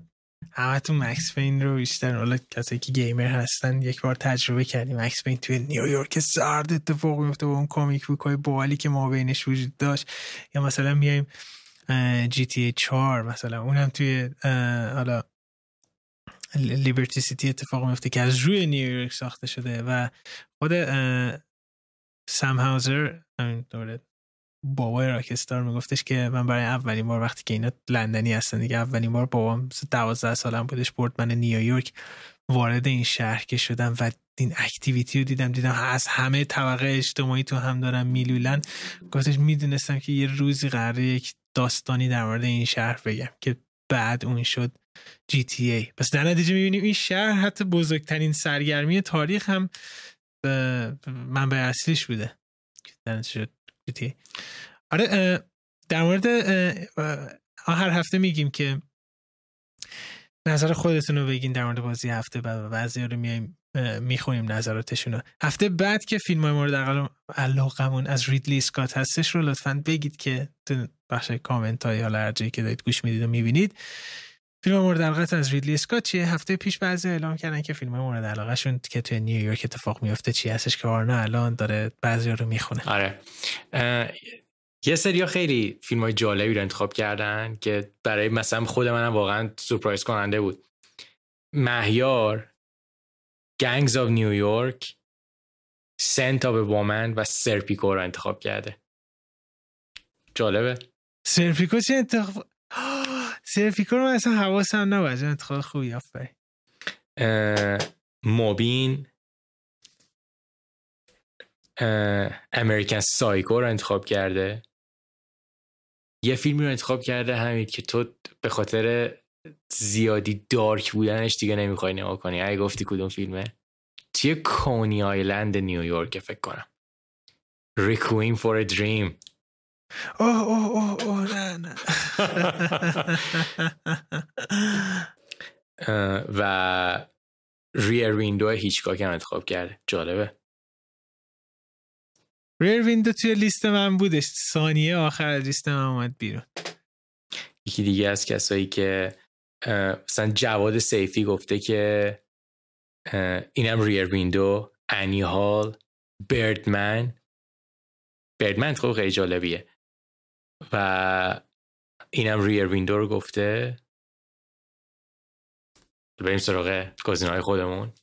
همه تو Max Payne رو بیشتر حالا کسایی که gamer هستن یک بار تجربه کردیم. Max Payne توی نیویورک سرد اتفاق میفته با اون comic book های بالی که ما بینش وجود داشت. یا مثلا میایم GTA 4 مثلا. اونم توی حالا Liberty City اتفاق میفته که از روی نیویورک ساخته شده و خود سم هاوزر همین دوره بابای راکستار میگفتش که من برای اولین بار وقتی که اینا لندنی هستن دیگه اولین بار بابام 12 سالم بودش برد من نیویورک وارد این شهر که شدم و این اکتیویتی رو دیدم دیدم از همه طبقه اجتماعی تو هم دارم میلولن. گفتش می‌دونستم که یه روزی قراره یک داستانی در مورد این شهر بگم که بعد اون شد جی تی ای. پس در نتیجه می‌بینیم این شهر حتی بزرگترین سرگرمی تاریخ هم منبع اصلیش بوده. نتیجه جی. آره در مورد هر هفته میگیم که نظر خودتون رو بگین در مورد بازی هفته بعد بعضی رو میایم می‌خونیم نظراتشون رو هفته بعد که فیلم های مورد علاقمون از ریدلی اسکات هستش رو لطفا بگید که تو بخش کامنت های حالا که دارید گوش می‌دید و می‌بینید فیلم مورد علاقت از ریدلی اسکات چیه؟ هفته پیش بعضی اعلام کردن که فیلم مورد علاقه شون که توی نیویورک اتفاق میفته چی هستش که آرنا الان داره بعضی رو می‌خونه. آره. یه سری خیلی فیلم های جالبی رو انتخاب کردن که برای مثلا خود منم واقعا surprise کننده بود. مهیار Gangs of New York Scent of a Woman و Serpico رو انتخاب کرده. جالبه. Serpico چه انتخاب Serpico رو اصلا حواسم نبود. انتخاب خوبی آفرین. موبین امریکن سایکو رو انتخاب کرده. یه فیلمی رو انتخاب کرده همین که تو به خاطر زیادی دارک بودنش دیگه نمی‌خوای نگاه کنی. اگه گفتی کدوم فیلمه؟ توی کونی آیلند نیویورک فکر کنم. ریکوین فور دریم اوه اوه اوه اوه نه نه. و Rear Window هیچکاک هم انتخاب کرده جالبه. Rear Window توی لیست من بودش. ثانیه آخر لیست من اومد بیرون. یکی دیگه از کسایی که مثلا جواد سیفی گفته که اینم Rear Window Annie Hall Birdman Birdman خب خیلی جالبیه. و اینم Rear Window رو گفته. بریم سراغ گزینه های خودمون.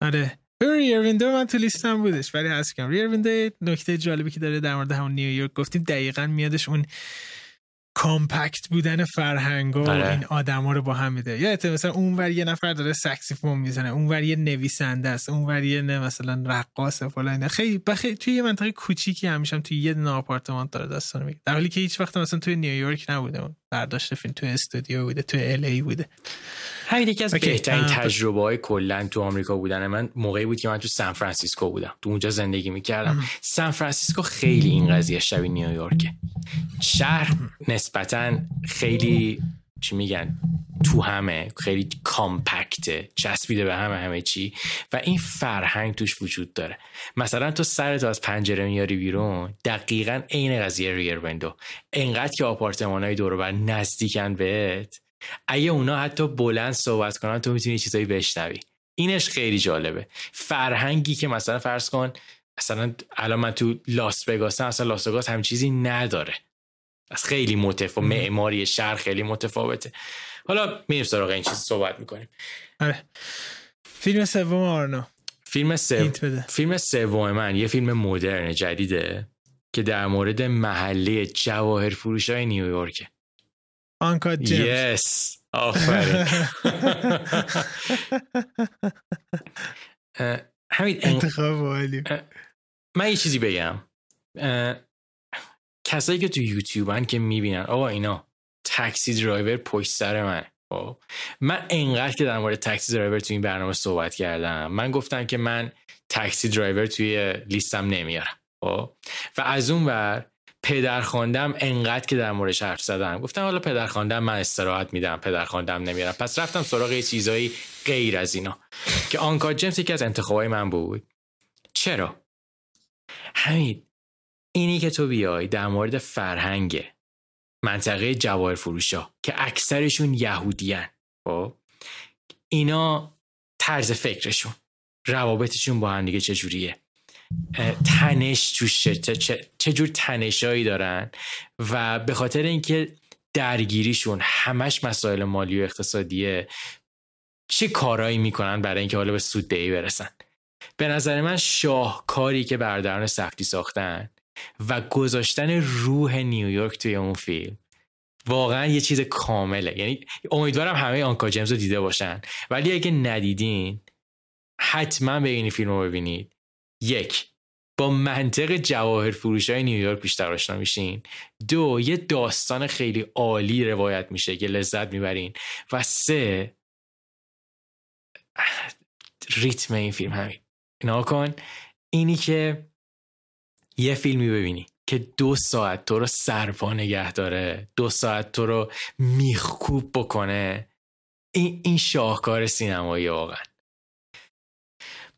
آره. Rear Window من تو لیستم بودش ولی حس کنم Rear Window نکته جالبی که داره در مورد همون نیویورک گفتیم دقیقا میادش اون compact بودن فرهنگ و آره. این آدما رو با هم میده. یا مثلا اونور یه نفر داره سکسیفون می‌زنه اونور یه نویسنده است اونور یه نه مثلا رقاص فلان خیلی بخی توی یه منطقه کوچیکی همیشه توی یه دونه آپارتمان داره داستان میگه. در حالی که هیچ وقت مثلا توی نیویورک نبوده برداشت فیلم توی استودیو بوده توی LA بوده. همین یکی از بهترین تجربه های کلا تو آمریکا بودن من. موقعی بود که من تو سان فرانسیسکو بودم. تو اونجا زندگی می‌کردم. سان فرانسیسکو خیلی این قضیه شبیه نیویورکه. شهر نسبتا خیلی چی میگن تو همه خیلی compact ه چسبیده به همه همه چی. و این فرهنگ توش وجود داره. مثلا تو سرتو از پنجره میاری بیرون دقیقا عین قضیه Rear Window. انقدر که آپارتمان های دور بر نزدیکن بهت اگه اونا حتی بلند صحبت کنن تو می‌تونی چیزایی بشنوی. اینش خیلی جالبه. فرهنگی که مثلا فرض کن مثلا الان من تو لاس وگاسم اصلا لاس وگاس هم چیزی نداره. از خیلی متفاوت معماری شهر خیلی متفاوته. حالا میریم سراغ این چیز صحبت می‌کنیم. آره. فیلم سوم آرنا. فیلم سوم فیلم سوم من یه فیلم مدرن جدیده که در مورد محله جواهر فروش های نیویورکه. Uncut Gems. Yes. آفرین. همین انتخاب من یه چیزی بگم. کسایی که تو یوتیوبن که می‌بینن آقا اینا Taxi Driver پشت سر من. خب من انقدر که در مورد Taxi Driver تو این برنامه صحبت کردم من گفتم که من تاکسی درایور توی لیستم نمیارم. خب و از اون ور پدر خواندم انقدر که در موردش حرف زدم. گفتم حالا پدر خواندم من استراحت میدم پدر خواندم نمیارم. پس رفتم سراغ چیزایی غیر از اینا. که آنکا جیمز یکی از انتخابای من بود. چرا؟ همین اینی که تو بیای در مورد فرهنگ منطقه جواهر فروشا که اکثرشون یهودیان. خب؟ اینا طرز فکرشون روابطشون با هم دیگه چجوریه؟ تنش توشه چه جور تنشایی دارن؟ و به خاطر اینکه درگیریشون همش مسائل مالی و اقتصادیه چه کارایی می‌کنن برای اینکه حالا به سوددهی برسن؟ به نظر من شاهکاری که برداران سختی ساختن و گذاشتن روح نیویورک توی اون فیلم واقعا یه چیز کامله. یعنی امیدوارم همه آنکا جیمز رو دیده باشن. ولی اگه ندیدین حتما به این فیلم رو ببینید. یک با منطق جواهر فروش های نیویورک بیشتر آشنا میشین. دو یه داستان خیلی عالی روایت میشه که لذت می‌برین. و سه ریتم این فیلم همین. اینا کن. اینی که یه فیلمی ببینی که دو ساعت تو رو سرپا نگه داره دو ساعت تو رو میخکوب بکنه. این, این شاهکار سینمایی واقعا.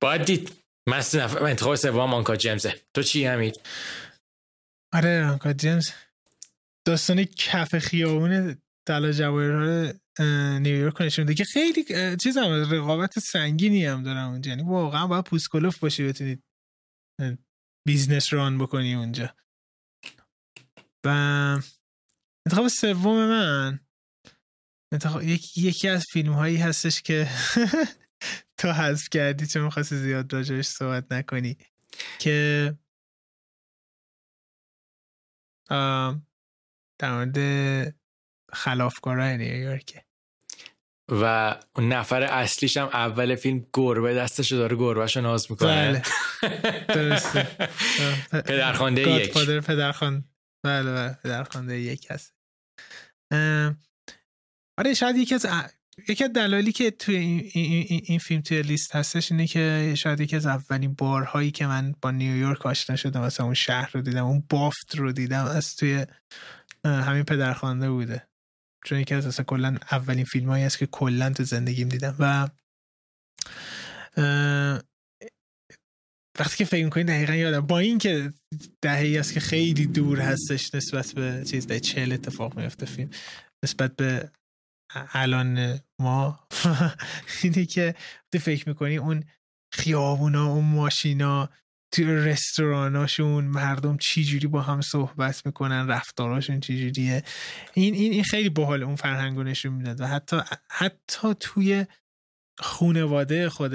باید دید من انتخاب سوم آنکا جیمزه. تو چی همید آره آنکا جیمز. داستان کف خیابون طلا جواهر نیویورک نشون که خیلی چیز هم رقابت سنگینی هم دارم اونجا. یعنی واقعا باید پوسکلوف باشی بتونید business run بکنی اونجا. و انتخاب سوم من انتخاب یکی از فیلم هایی هستش که تو حذف کردی چون می‌خواستی زیاد راجعش صحبت نکنی. که در مورد خلافکارای نیویورکه و اون نفر اصلیش هم اول فیلم گربه دستش داره گربهشو ناز می‌کنه. بله. درسته. پدرخوانده یک. پدرخوان بله بله پدرخوانده یک هست. آره شاید یکی از یکی دلایلی که توی این, این, فیلم توی لیست هستش اینه که شاید یکی از اولین بارهایی که من با نیویورک آشنا شدم مثلا اون شهر رو دیدم اون بافت رو دیدم از توی همین پدرخوانده بوده. چون یکی از اصلا کلا اولین فیلم هایی است که کلا تو زندگیم دیدم. و وقتی که فکر می‌کنی دقیقا یادم با اینکه دههی است که خیلی دور هستش نسبت به چیز ده چهل اتفاق میفته فیلم نسبت به الان ما اینه که فکر می‌کنی اون خیابونا اون ماشینا توی رستوراناشون مردم چی جوری با هم صحبت می‌کنن رفتاراشون چی جوریه این این این خیلی باحال اون فرهنگو نشون می‌داد و حتی حتی توی خونواده خود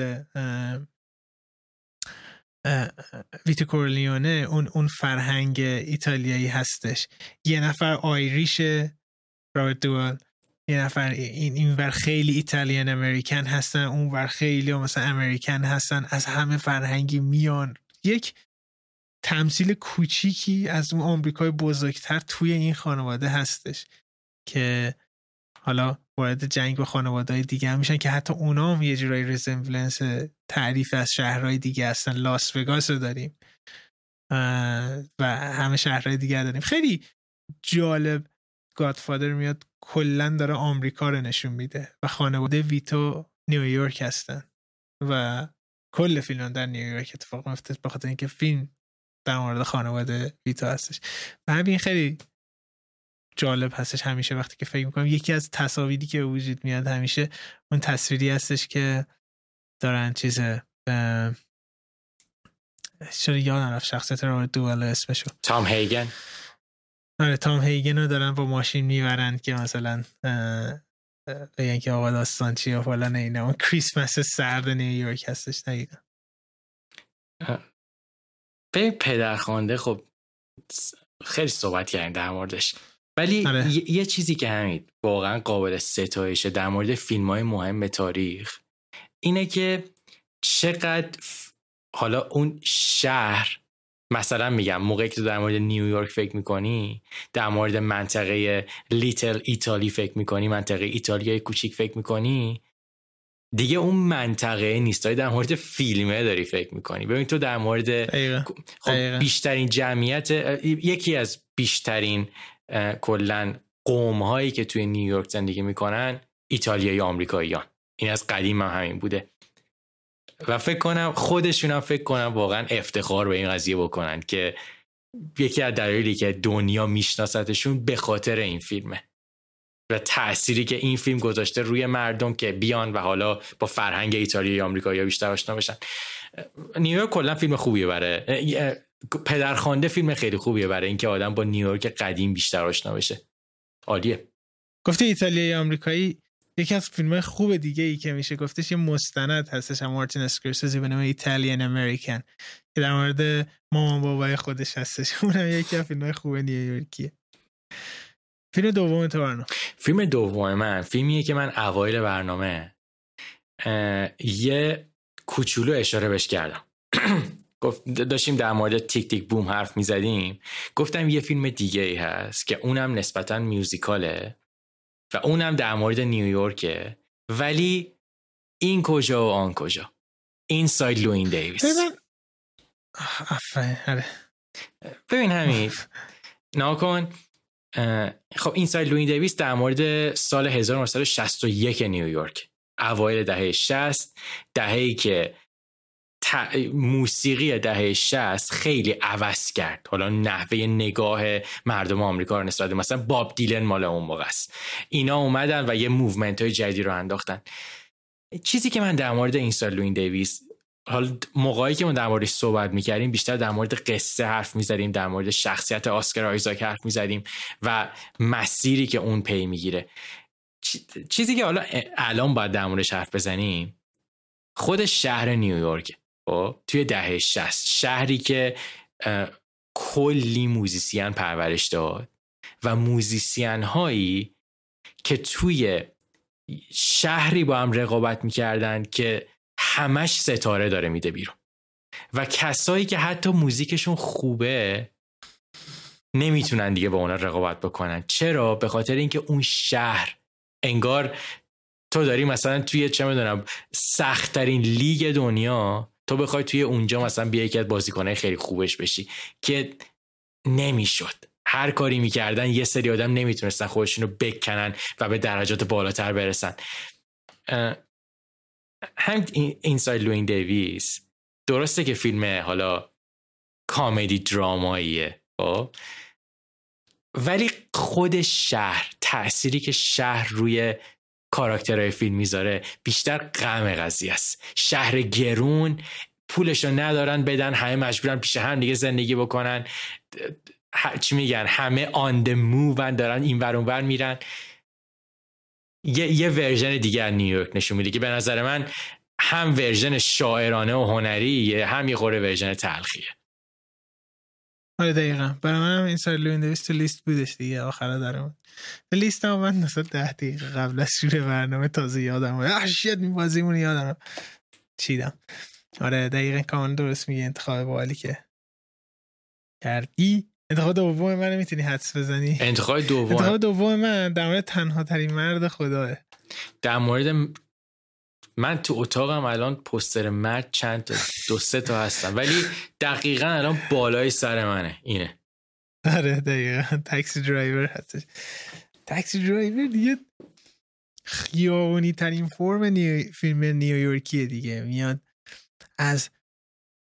ویتو کورلیونه اون اون فرهنگ ایتالیایی هستش. یه نفر آیریشه رابرت دوال یه نفر این این ور خیلی ایتالیان امریکن هستن اون ور خیلی مثلا امریکن هستن از همه فرهنگی میان. یک تمثیل کوچیکی از اون آمریکای بزرگتر توی این خانواده هستش که حالا وارد جنگ با خانواده های دیگه هم میشن که حتی اونا هم یه جورایی رزمبلنس تعریف از شهرهای دیگه هستن. لاس وگاس رو داریم. و همه شهرهای دیگه داریم. خیلی جالب گادفادر میاد کلا داره آمریکا رو نشون میده و خانواده ویتو نیویورک هستن و کل فیلم در نیویورک اتفاق میفته به خاطر اینکه فیلم در مورد خانواده ویتو هستش. و همین خیلی جالب هستش همیشه وقتی که فکر می‌کنم یکی از تصاویری که وجود میاد همیشه اون تصویری هستش که دارن چیز چرا یادم رفت شخصیت رو دوال اسمشو. تام هیگن آره تام هیگن رو دارن با ماشین می‌برن که مثلا بگن که آقا داستان چیه و فلان اینا. اون کریسمس سرد نیویورک هستش نگیدن به پدرخوانده خب خیلی صحبت کردیم در موردش. ولی آره. یه،, چیزی که همین واقعا قابل ستایشه در مورد فیلم های مهم تاریخ اینه که چقدر حالا اون شهر مثلا میگم موقعی که تو در مورد نیویورک فکر می‌کنی در مورد منطقه لیتل ایتالی فکر می‌کنی منطقه ایتالیای کوچیک فکر می‌کنی دیگه اون منطقه نیست در مورد فیلمه داری فکر می‌کنی. ببین تو در مورد خب بیشترین جمعیت یکی از بیشترین کلا قوم هایی که توی نیویورک زندگی می‌کنن ایتالیایی آمریکاییان این از قدیم هم همین بوده. و فکر کنم خودشون هم فکر کنم واقعا افتخار به این قضیه بکنن که یکی از دلایلی که دنیا میشناستشون به خاطر این فیلمه. و تأثیری که این فیلم گذاشته روی مردم که بیان و حالا با فرهنگ ایتالیا یا آمریکا یا بیشتر آشنا بشن. نیویورک کلا فیلم خوبیه برای پدرخوانده فیلم خیلی خوبیه برای اینکه آدم با نیویورک قدیم بیشتر آشنا بشه. عالیه. گفته ایتالیایی آمریکایی؟ یکی از فیلم خوب دیگه ای که میشه گفتش یه مستند هستش هم مارتین اسکورسیزی به نام ایتالیان امریکن که در مورد مامان بابای خودش هستش. اونم یکی از فیلم خوب نیویورکیه. فیلم دوم تو فیلم دوم من فیلمیه که من اوایل برنامه یه کوچولو اشاره بهش کردم. داشتیم در مورد Tick Tick Boom حرف می‌زدیم. گفتم یه فیلم دیگه ای هست که اونم نسبتا musical ه. و اونم در مورد نیویورکه. ولی این کجا و آن کجا. Inside Llewyn Davis. آره. ببین همین ناکن خب Inside Llewyn Davis در مورد سال 1961 نیویورک. اوایل دهه 60 دهه‌ای که موسیقی دهه 60 خیلی عوض کرد. حالا نحوه نگاه مردم آمریکا رو نسبت مثلا باب دیلن مال اون موقع است. اینا اومدن و یه movement های جدید رو انداختن. چیزی که من در مورد Inside Llewyn Davis حالا موقعی که ما در موردش صحبت می‌کردیم بیشتر در مورد قصه حرف می‌زدیم در مورد شخصیت آسکر آیزاک حرف می‌زدیم و مسیری که اون پی می‌گیره. چیزی که حالا الان باید در موردش حرف بزنیم خود شهر نیویورک. خب. توی دهه 60 شهری که کلی musician پرورش داد و musician هایی که توی شهری با هم رقابت می‌کردن که همش ستاره داره میده بیرون. و کسایی که حتی موزیکشون خوبه نمی‌تونن دیگه با اونا رقابت بکنن. چرا؟ به خاطر اینکه اون شهر انگار تو داری مثلا توی چه می‌دونم سختترین لیگ دنیا تو بخوای توی اونجا مثلا بیا یکی از بازیکنهای خیلی خوبش بشی که نمی‌شد. هر کاری می‌کردن یه سری آدم نمی‌تونستن خودشون رو بکنن و به درجات بالاتر برسن. هم اینساید لوین دیویس درسته که فیلم حالا کامدی دراماییه خب؟ ولی خود شهر تأثیری که شهر روی کاراکترهای فیلم می‌ذاره. بیشتر غم قضیه است. شهر گرون پولش رو ندارن بدن همه مجبورن پیش هم دیگه زندگی بکنن. چی میگن؟ همه آن د موون دارن این ور ور میرن. یه, یه ورژن دیگه از نیویورک نشون میده که به نظر من هم ورژن شاعرانه و هنری هم یه خوره ورژن تلخیه. آره دقیقا. برای من هم این سال لوین دویست تو لیست بودش دیگه. آخرا در اون لیست هم من مثلا ده دقیقه قبل از شروع برنامه تازه یادم احشیت می بازیمون یادم چیدم. آره دقیقا کامل درست میگه انتخاب بالی که کردی. انتخاب دوم من می‌تونی حدس بزنی؟ انتخاب دوم؟ انتخاب دوم من در مورد تنها ترین مرد خداه. در مورد من تو اتاقم الان پستر مرد چند تا دو سه تا هستم. ولی دقیقا الان بالای سر منه. اینه. آره دقیقا. Taxi Driver هستش. Taxi Driver دیگه خیابونی ترین فرم نیو... فیلم نیویورکیه دیگه. میاد از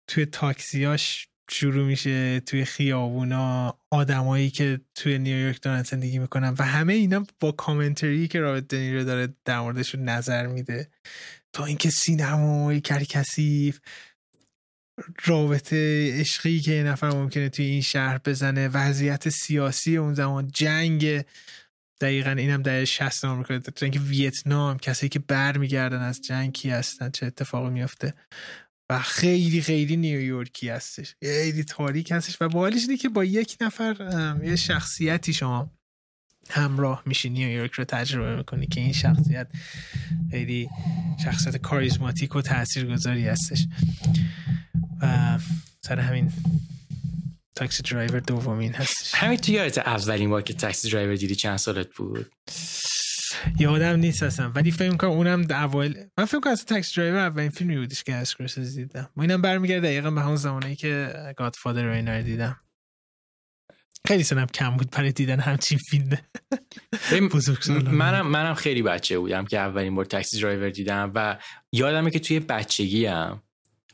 توی تاکسیاش شروع میشه توی خیابونا آدمایی که توی نیویورک دارن زندگی می‌کنن و همه اینا با commentary که رابرت دنیرو داره در موردشون نظر میده. تا اینکه سینمایی کسیف رابطه عشقی که یه نفر ممکنه توی این شهر بزنه وضعیت سیاسی اون زمان جنگ دقیقا اینم در 60 آمریکا. جنگ ویتنام کسایی که برمیگردن از جنگ کی هستن چه اتفاقی میفته و خیلی خیلی نیویورکی هستش. خیلی تاریک هستش و بالیش اینه که با یک نفر یه شخصیتی شما همراه میشی نیویورک رو تجربه می‌کنی که این شخصیت خیلی شخصیت کاریزماتیک و تاثیرگذاری هستش. و سر همین Taxi Driver دومین هستش. همین تو یادت اولین بار که Taxi Driver دیدی چند سالت بود؟ یادم نیست اصلا ولی فکر می‌کنم اونم اول من فکر کنم اصلا Taxi Driver اولین فیلمی بودش که اسکورسیزی دیدم. و اینم برمیگرده دقیقا به همون زمانی که Godfather رو اینا دیدم. خیلی سنم کم بود برای دیدن همچین فیلم. منم منم خیلی بچه بودم که اولین بار Taxi Driver دیدم و یادمه که توی بچگی هم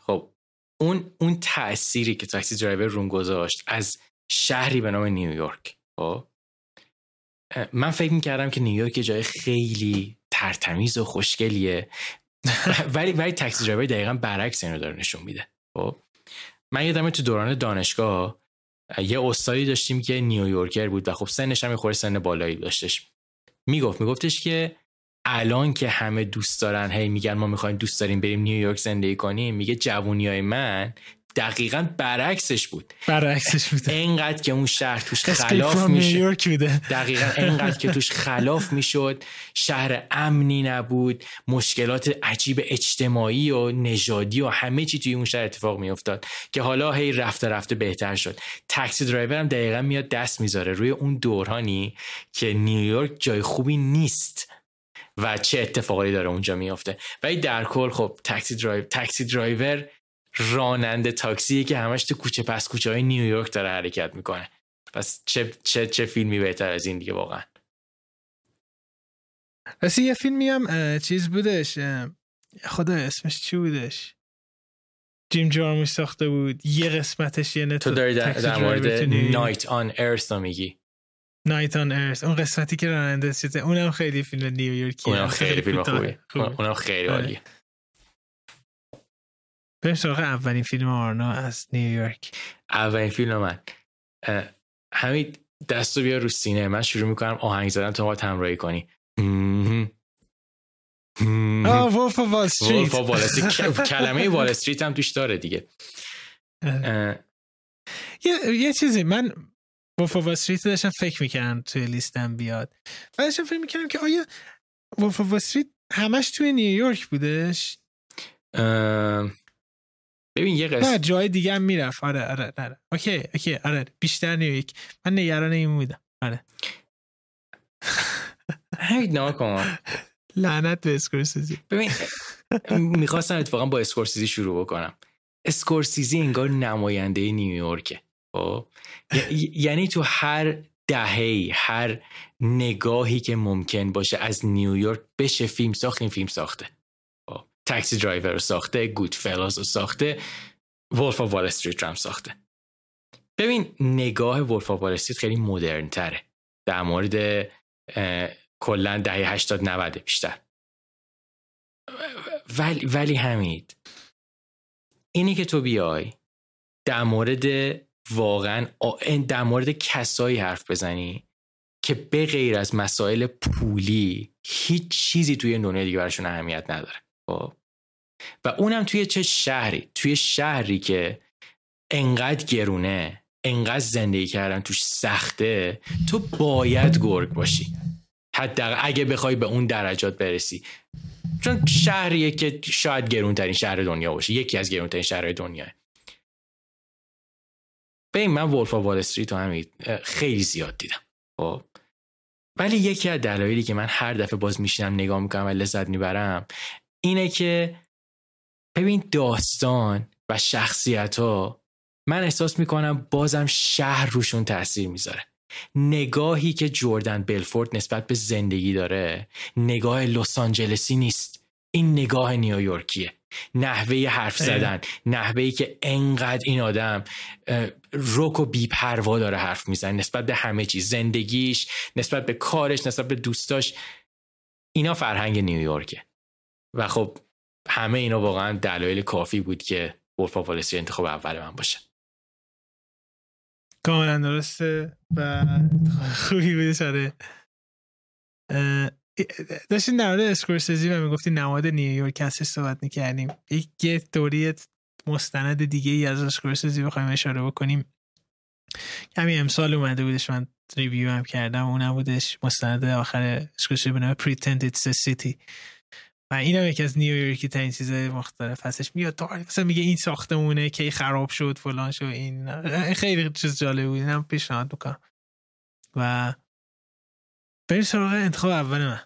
خب اون اون تأثیری که Taxi Driver روم گذاشت از شهری به نام نیویورک خب؟ من فکر می‌کردم که نیویورک جای خیلی ترتمیز و خوشگلیه ولی ولی Taxi Driver دقیقا برعکس اینو داره نشون میده خب؟ من یادمه تو دوران دانشگاه یه استادی داشتیم که نیویورکر بود و خب سنش هم خورده سن بالایی داشتش. می‌گفت میگفتش که الان که همه دوست دارن هی میگن ما می‌خوایم دوست داریم بریم نیویورک زندگی کنیم میگه جوونی های من دقیقا برعکسش بود. برعکسش بود اینقدر که اون شهر توش خلاف میشه. دقیقا اینقدر که توش خلاف می‌شد. شهر امنی نبود. مشکلات عجیب اجتماعی و نژادی و همه چی توی اون شهر اتفاق میافتاد که حالا هی رفته رفته بهتر شد. Taxi Driver هم دقیقا میاد دست می‌ذاره روی اون دورانی که نیویورک جای خوبی نیست و چه اتفاقی داره اونجا میافته. ولی در کل خب Taxi Driver Taxi Driver راننده تاکسی که همش تو کوچه پس کوچه های نیویورک داره حرکت می‌کنه. پس چه, چه, چه فیلمی بهتر از این دیگه واقعا؟ پس یه فیلمی هم چیز بودش خدا اسمش چی بودش؟ جیم جارموش ساخته بود. یه قسمتش یه تو داری در, در مورد نایت آن ارث میگی. نایت آن ارث اون قسمتی که راننده شده اونم خیلی فیلم نیویورکی اونم خیلی فیلم خوبی. اونم خیلی آره. عالیه. بریم سراغ اولین فیلم آرنا از نیویورک اولین فیلم من. همین دستو بیا رو سینه. من شروع می‌کنم آهنگ زدن تو ما همراهی کنی. آه Wolf of Wall Street کلمه Wall Street هم توش داره دیگه. یه چیزی من Wolf of Wall Street داشتم فکر می‌کردم توی لیستم بیاد. و داشتم فکر می‌کردم که آیا Wolf of Wall Street همش توی نیویورک بودش؟ ببین یه قصه جای دیگه هم می‌رفت. آره آره آره. OK OK. آره بیشتر نیویورک من نگران این بودم آره. hate نکن. لعنت به اسکورسیزی. ببین می‌خواستم اتفاقا با اسکورسیزی شروع بکنم. اسکورسیزی انگار نماینده نیویورکه خب؟ یعنی تو هر دهه هر نگاهی که ممکن باشه از نیویورک بشه فیلم ساخت این فیلم ساخته. Taxi Driver رو ساخته Goodfellas رو ساخته Wolf of Wall Street هم ساخته. ببین نگاه Wolf of Wall Street خیلی مدرن تره. در مورد کلا دهه 80 90 بیشتر. ولی ولی حمید اینی که تو بیای در مورد واقعا در مورد کسایی حرف بزنی که به غیر از مسائل پولی هیچ چیزی توی دنیا دیگه براشون اهمیت نداره. خب. و اونم توی چه شهری؟ توی شهری که انقدر گرونه انقدر زندگی کردن توش سخته تو باید گرگ باشی. حتی اگه بخوای به اون درجات برسی. چون شهریه که شاید گرونترین شهر دنیا باشه. یکی از گرونترین شهرهای دنیا ببین من ولف وال استریت رو خیلی زیاد دیدم. خب. ولی یکی از دلایلی که من هر دفعه باز میشینم نگاه می‌کنم و لذت می‌برم اینه که ببین داستان و شخصیت ها من احساس می‌کنم بازم شهر روشون تاثیر می‌ذاره. نگاهی که جردن بلفورد نسبت به زندگی داره نگاه لس آنجلسی نیست. این نگاه نیویورکیه. نحوه حرف زدن نحوهی که انقدر این آدم روک و بیپروا داره حرف می‌زنه نسبت به همه چیز. زندگیش نسبت به کارش نسبت به دوستاش اینا فرهنگ نیویورکه. و خب همه اینا واقعا دلایل کافی بود که Wolf of انتخاب اول من باشه. کاملا درسته و خوبی بوده سره داشتین در مورد اسکورسیزی و می‌گفتی نماد نیویورک هستش صحبت می‌کردیم. یک دونه مستند دیگه ای از اسکورسیزی بخوایم اشاره بکنیم. که امسال اومده بودش من ریویو هم کردم اونم بودش مستند آخر اسکوش به نام City. و این یکی از نیویورکی ترین چیزای مختلف هستش. میاد تا مثلا میگه این ساختمونه که خراب شد فلان شد این خیلی چیز جالب بود. اینم پیشنهاد می‌کنم. و بریم سراغ انتخاب اول من.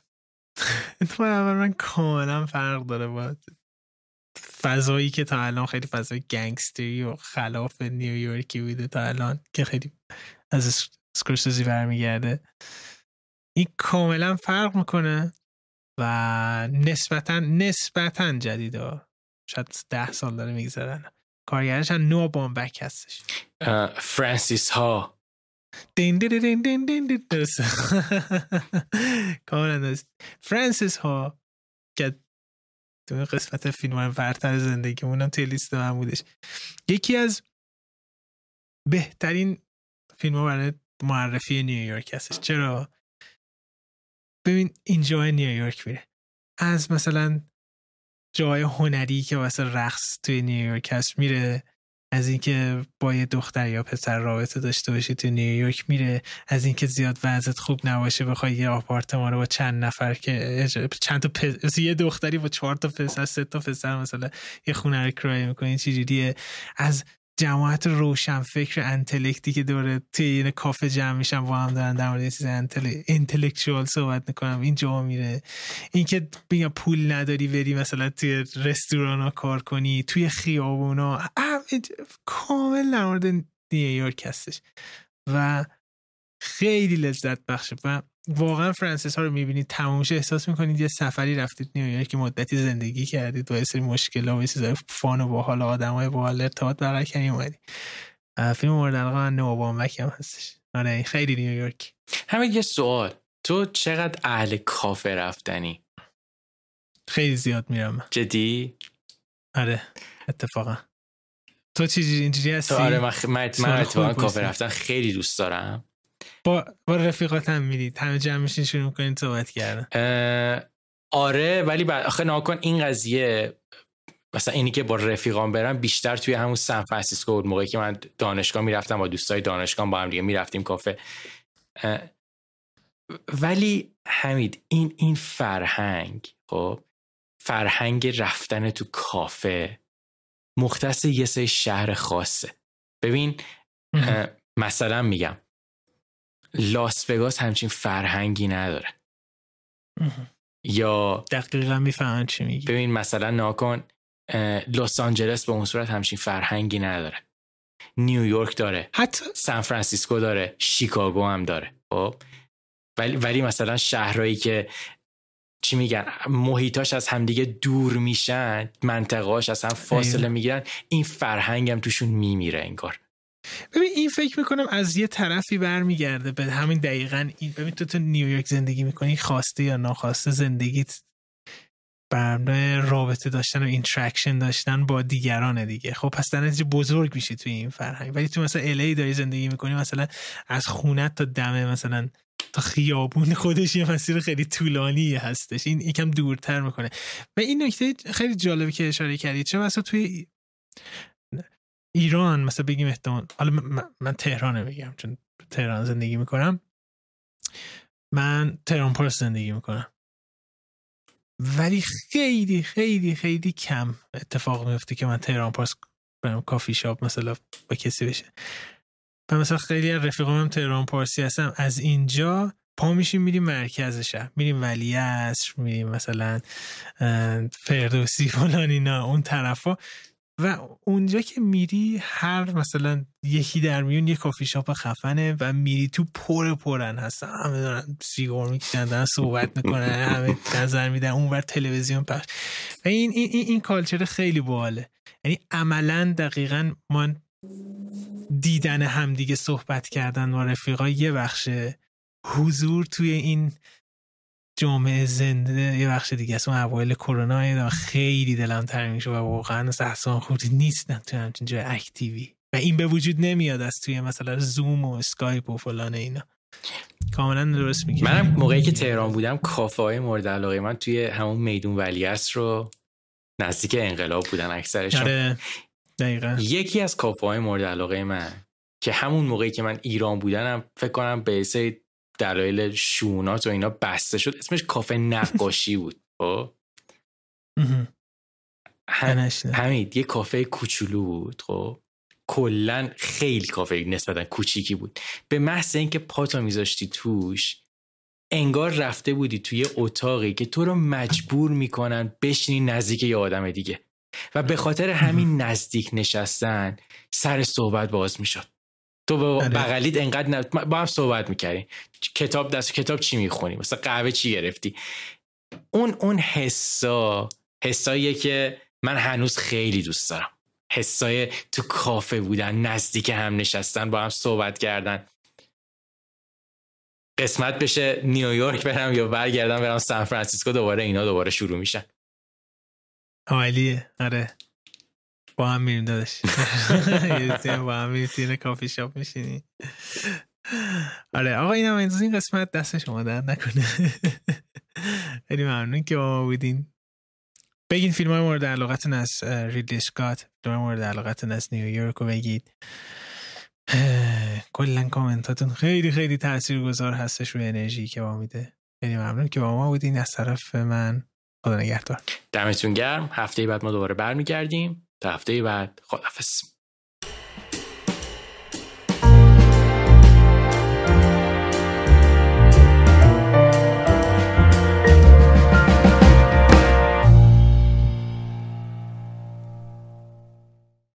انتخاب اول من کاملا فرق داره با فضایی که تا الان خیلی فضای گنگستری و خلاف نیویورکی بوده تا الان که خیلی از سکورسیزی برمیگرده. این کاملا فرق می‌کنه. و نسبتا نسبتا جدیده. شاید ده سال داره میگذرن. کارگرش هم نو بامبک هستش. فرانسیس ها. دین دین دین دین دین دین درسته. کاملا درست. فرانسیس ها که تو قسمت فیلم های برتر زندگی اونم توی لیست من بودش. یکی از بهترین فیلم ها برای معرفی نیویورک هستش. چرا؟ ببین اینجا نیویورک میره از مثلا جای هنری که واسه رقص توی نیویورک هست میره از اینکه با یه دختر یا پسر رابطه داشته باشی تو نیویورک میره از اینکه زیاد وضعت خوب نباشه بخوای یه آپارتمان رو با چند نفر که چند تا پس... یه دختری با چهار تا پسر سه تا پسر مثلا یه خونه رو کرایه می‌کنی چجوریه؟ از جماعت روشن فکر انتلکتی که دوره توی کافه جمع میشن با هم دارن در مورد چیز انتلکچوال صحبت می‌کنم این جا میره. اینکه بیا پول نداری بری مثلا توی رستوران ها کار کنی توی خیابونا کامل در مورد نیویورک هستش. و خیلی لذت بخشه. و واقعا فرانسیس ها رو می‌بینید تمامش احساس می‌کنید یه سفری رفتید نیویورک که مدتی زندگی کردید با یه سری مشکل و چیزای فان و باحال آدم های باحال ارتباط برقرار کردید اومدید فیلم مورد علاقه من نوبامبک هم هستش. آره خیلی نیویورک همین یه سوال. تو چقدر اهل کافه رفتنی؟ خیلی زیاد میرم. جدی؟ آره اتفاقا. تو چیزی اینجوری هستی آره من من, من کافه رفتن خیلی دوست دارم. با با رفیقات هم میرید. همه جمع میشین شروع می‌کنین صحبت کردن. آره ولی بعد آخه ناکن این قضیه مثلا اینی که با رفیقان برم بیشتر توی همون سان فرانسیسکو بود موقعی که من دانشگاه می‌رفتم با دوستای دانشگاه با هم دیگه می‌رفتیم کافه. ولی حمید این این فرهنگ خب فرهنگ رفتن تو کافه مختص یه سری شهر خاصه. ببین مثلا میگم لاس وگاس همچین فرهنگی نداره. یا دقیقا می‌فهمن چی میگی. ببین مثلا ناکن لس آنجلس به اون صورت همچین فرهنگی نداره. نیویورک داره. حتی سان فرانسیسکو داره. شیکاگو هم داره. خب؟ ولی ولی مثلا شهرهایی که چی میگن محیطاش از همدیگه دور میشن منطقهاش از هم فاصله می‌گیرن این فرهنگ هم توشون میمیره انگار. ببین این فکر می‌کنم از یه طرفی برمیگرده. به همین دقیقا این ببین تو تو نیویورک زندگی می‌کنی خواسته یا ناخواسته زندگیت برنامه رابطه داشتن و interaction داشتن با دیگران دیگه. خب پس در نتیجه بزرگ میشی توی این فرهنگ. ولی تو مثلا LA داری زندگی می‌کنی مثلا از خونت تا دمه مثلا تا خیابون خودش یه مسیر خیلی طولانی هستش. این یکم دورتر می‌کنه. و این نکته خیلی جالبه که اشاره کردی. چه مثلا توی ایران مثلا بگیم احتمال حالا من, من تهران بگم چون تهران زندگی می‌کنم. من تهران پارس زندگی می‌کنم. ولی خیلی خیلی خیلی کم اتفاق میفته که من تهران پارس برم کافی شاپ مثلا با کسی بشه. و مثلا خیلی از رفیقام هم تهران پارسی هستم از اینجا پا میشیم میریم مرکز شهر. میریم ولیعصر میریم مثلا فردوسی فلان اینا اون طرفا. و اونجا که میری هر مثلا یکی در میون یه کافی شاپ خفنه و میری تو پر پرن هستن. همه دارن سیگار می‌کشن دارن صحبت می‌کنن همه نظر میدن اون بر تلویزیون پخش. و این این این, این culture خیلی باحاله یعنی عملا دقیقا ما دیدن همدیگه صحبت کردن با رفیقا یه بخشه. حضور توی این جامعه زنده یه بخش دیگه است. اون اوایل کرونا خیلی دلم تنگ میشه و واقعا احساس خوبی نیستن تو همچین جای active ی. و این به وجود نمیاد از توی مثلا زوم و اسکایپ و فلان اینا. کاملا درست میگی. منم موقعی که تهران بودم کافه های مورد علاقه من توی همون میدون ولیعصر رو نزدیک انقلاب بودن اکثرشون. آره. دقیقا. یکی از کافه های مورد علاقه من که همون موقعی که من ایران بودنم فکر کنم به سری دلایل شونات و اینا بسته شد. اسمش کافه نقاشی بود. خب؟ همین یه کافه کوچولو بود خب؟ کلا خیلی کافه نسبتا کوچیکی بود. به محض اینکه پاتو میذاشتی توش انگار رفته بودی توی اتاقی که تو رو مجبور می‌کنن بشینی نزدیک یه آدم دیگه. و به خاطر همین نزدیک نشستن سر صحبت باز می‌شد. تو با آره. بغلیت انقدر با هم صحبت می‌کردی کتاب دست کتاب چی می‌خونی؟ مثلا قهوه چی گرفتی؟ اون اون حسا حساییه که من هنوز خیلی دوست دارم. حسای تو کافه بودن نزدیک هم نشستن با هم صحبت کردن. قسمت بشه نیویورک برم یا برگردم برم سان فرانسیسکو دوباره اینا دوباره شروع میشن. عالیه. آره. با هم میریم دادش با هم میریم کافی شاپ میشینی. آره آقا این هم این قسمت دست شما در نکنه. خیلی ممنون که با ما بودین. بگین فیلم های مورد علاقتون از ریدلی سکات فیلم مورد علاقتون از نیویورک رو بگید. کلا کامنتاتون خیلی خیلی تأثیر گذار هستش روی انرژی که با میده. خیلی ممنون که با ما بودین. از طرف من خدا نگهدار. دمتون گرم. هفته بعد ما دوباره برمیگردیم. تا هفته بعد. خدافظ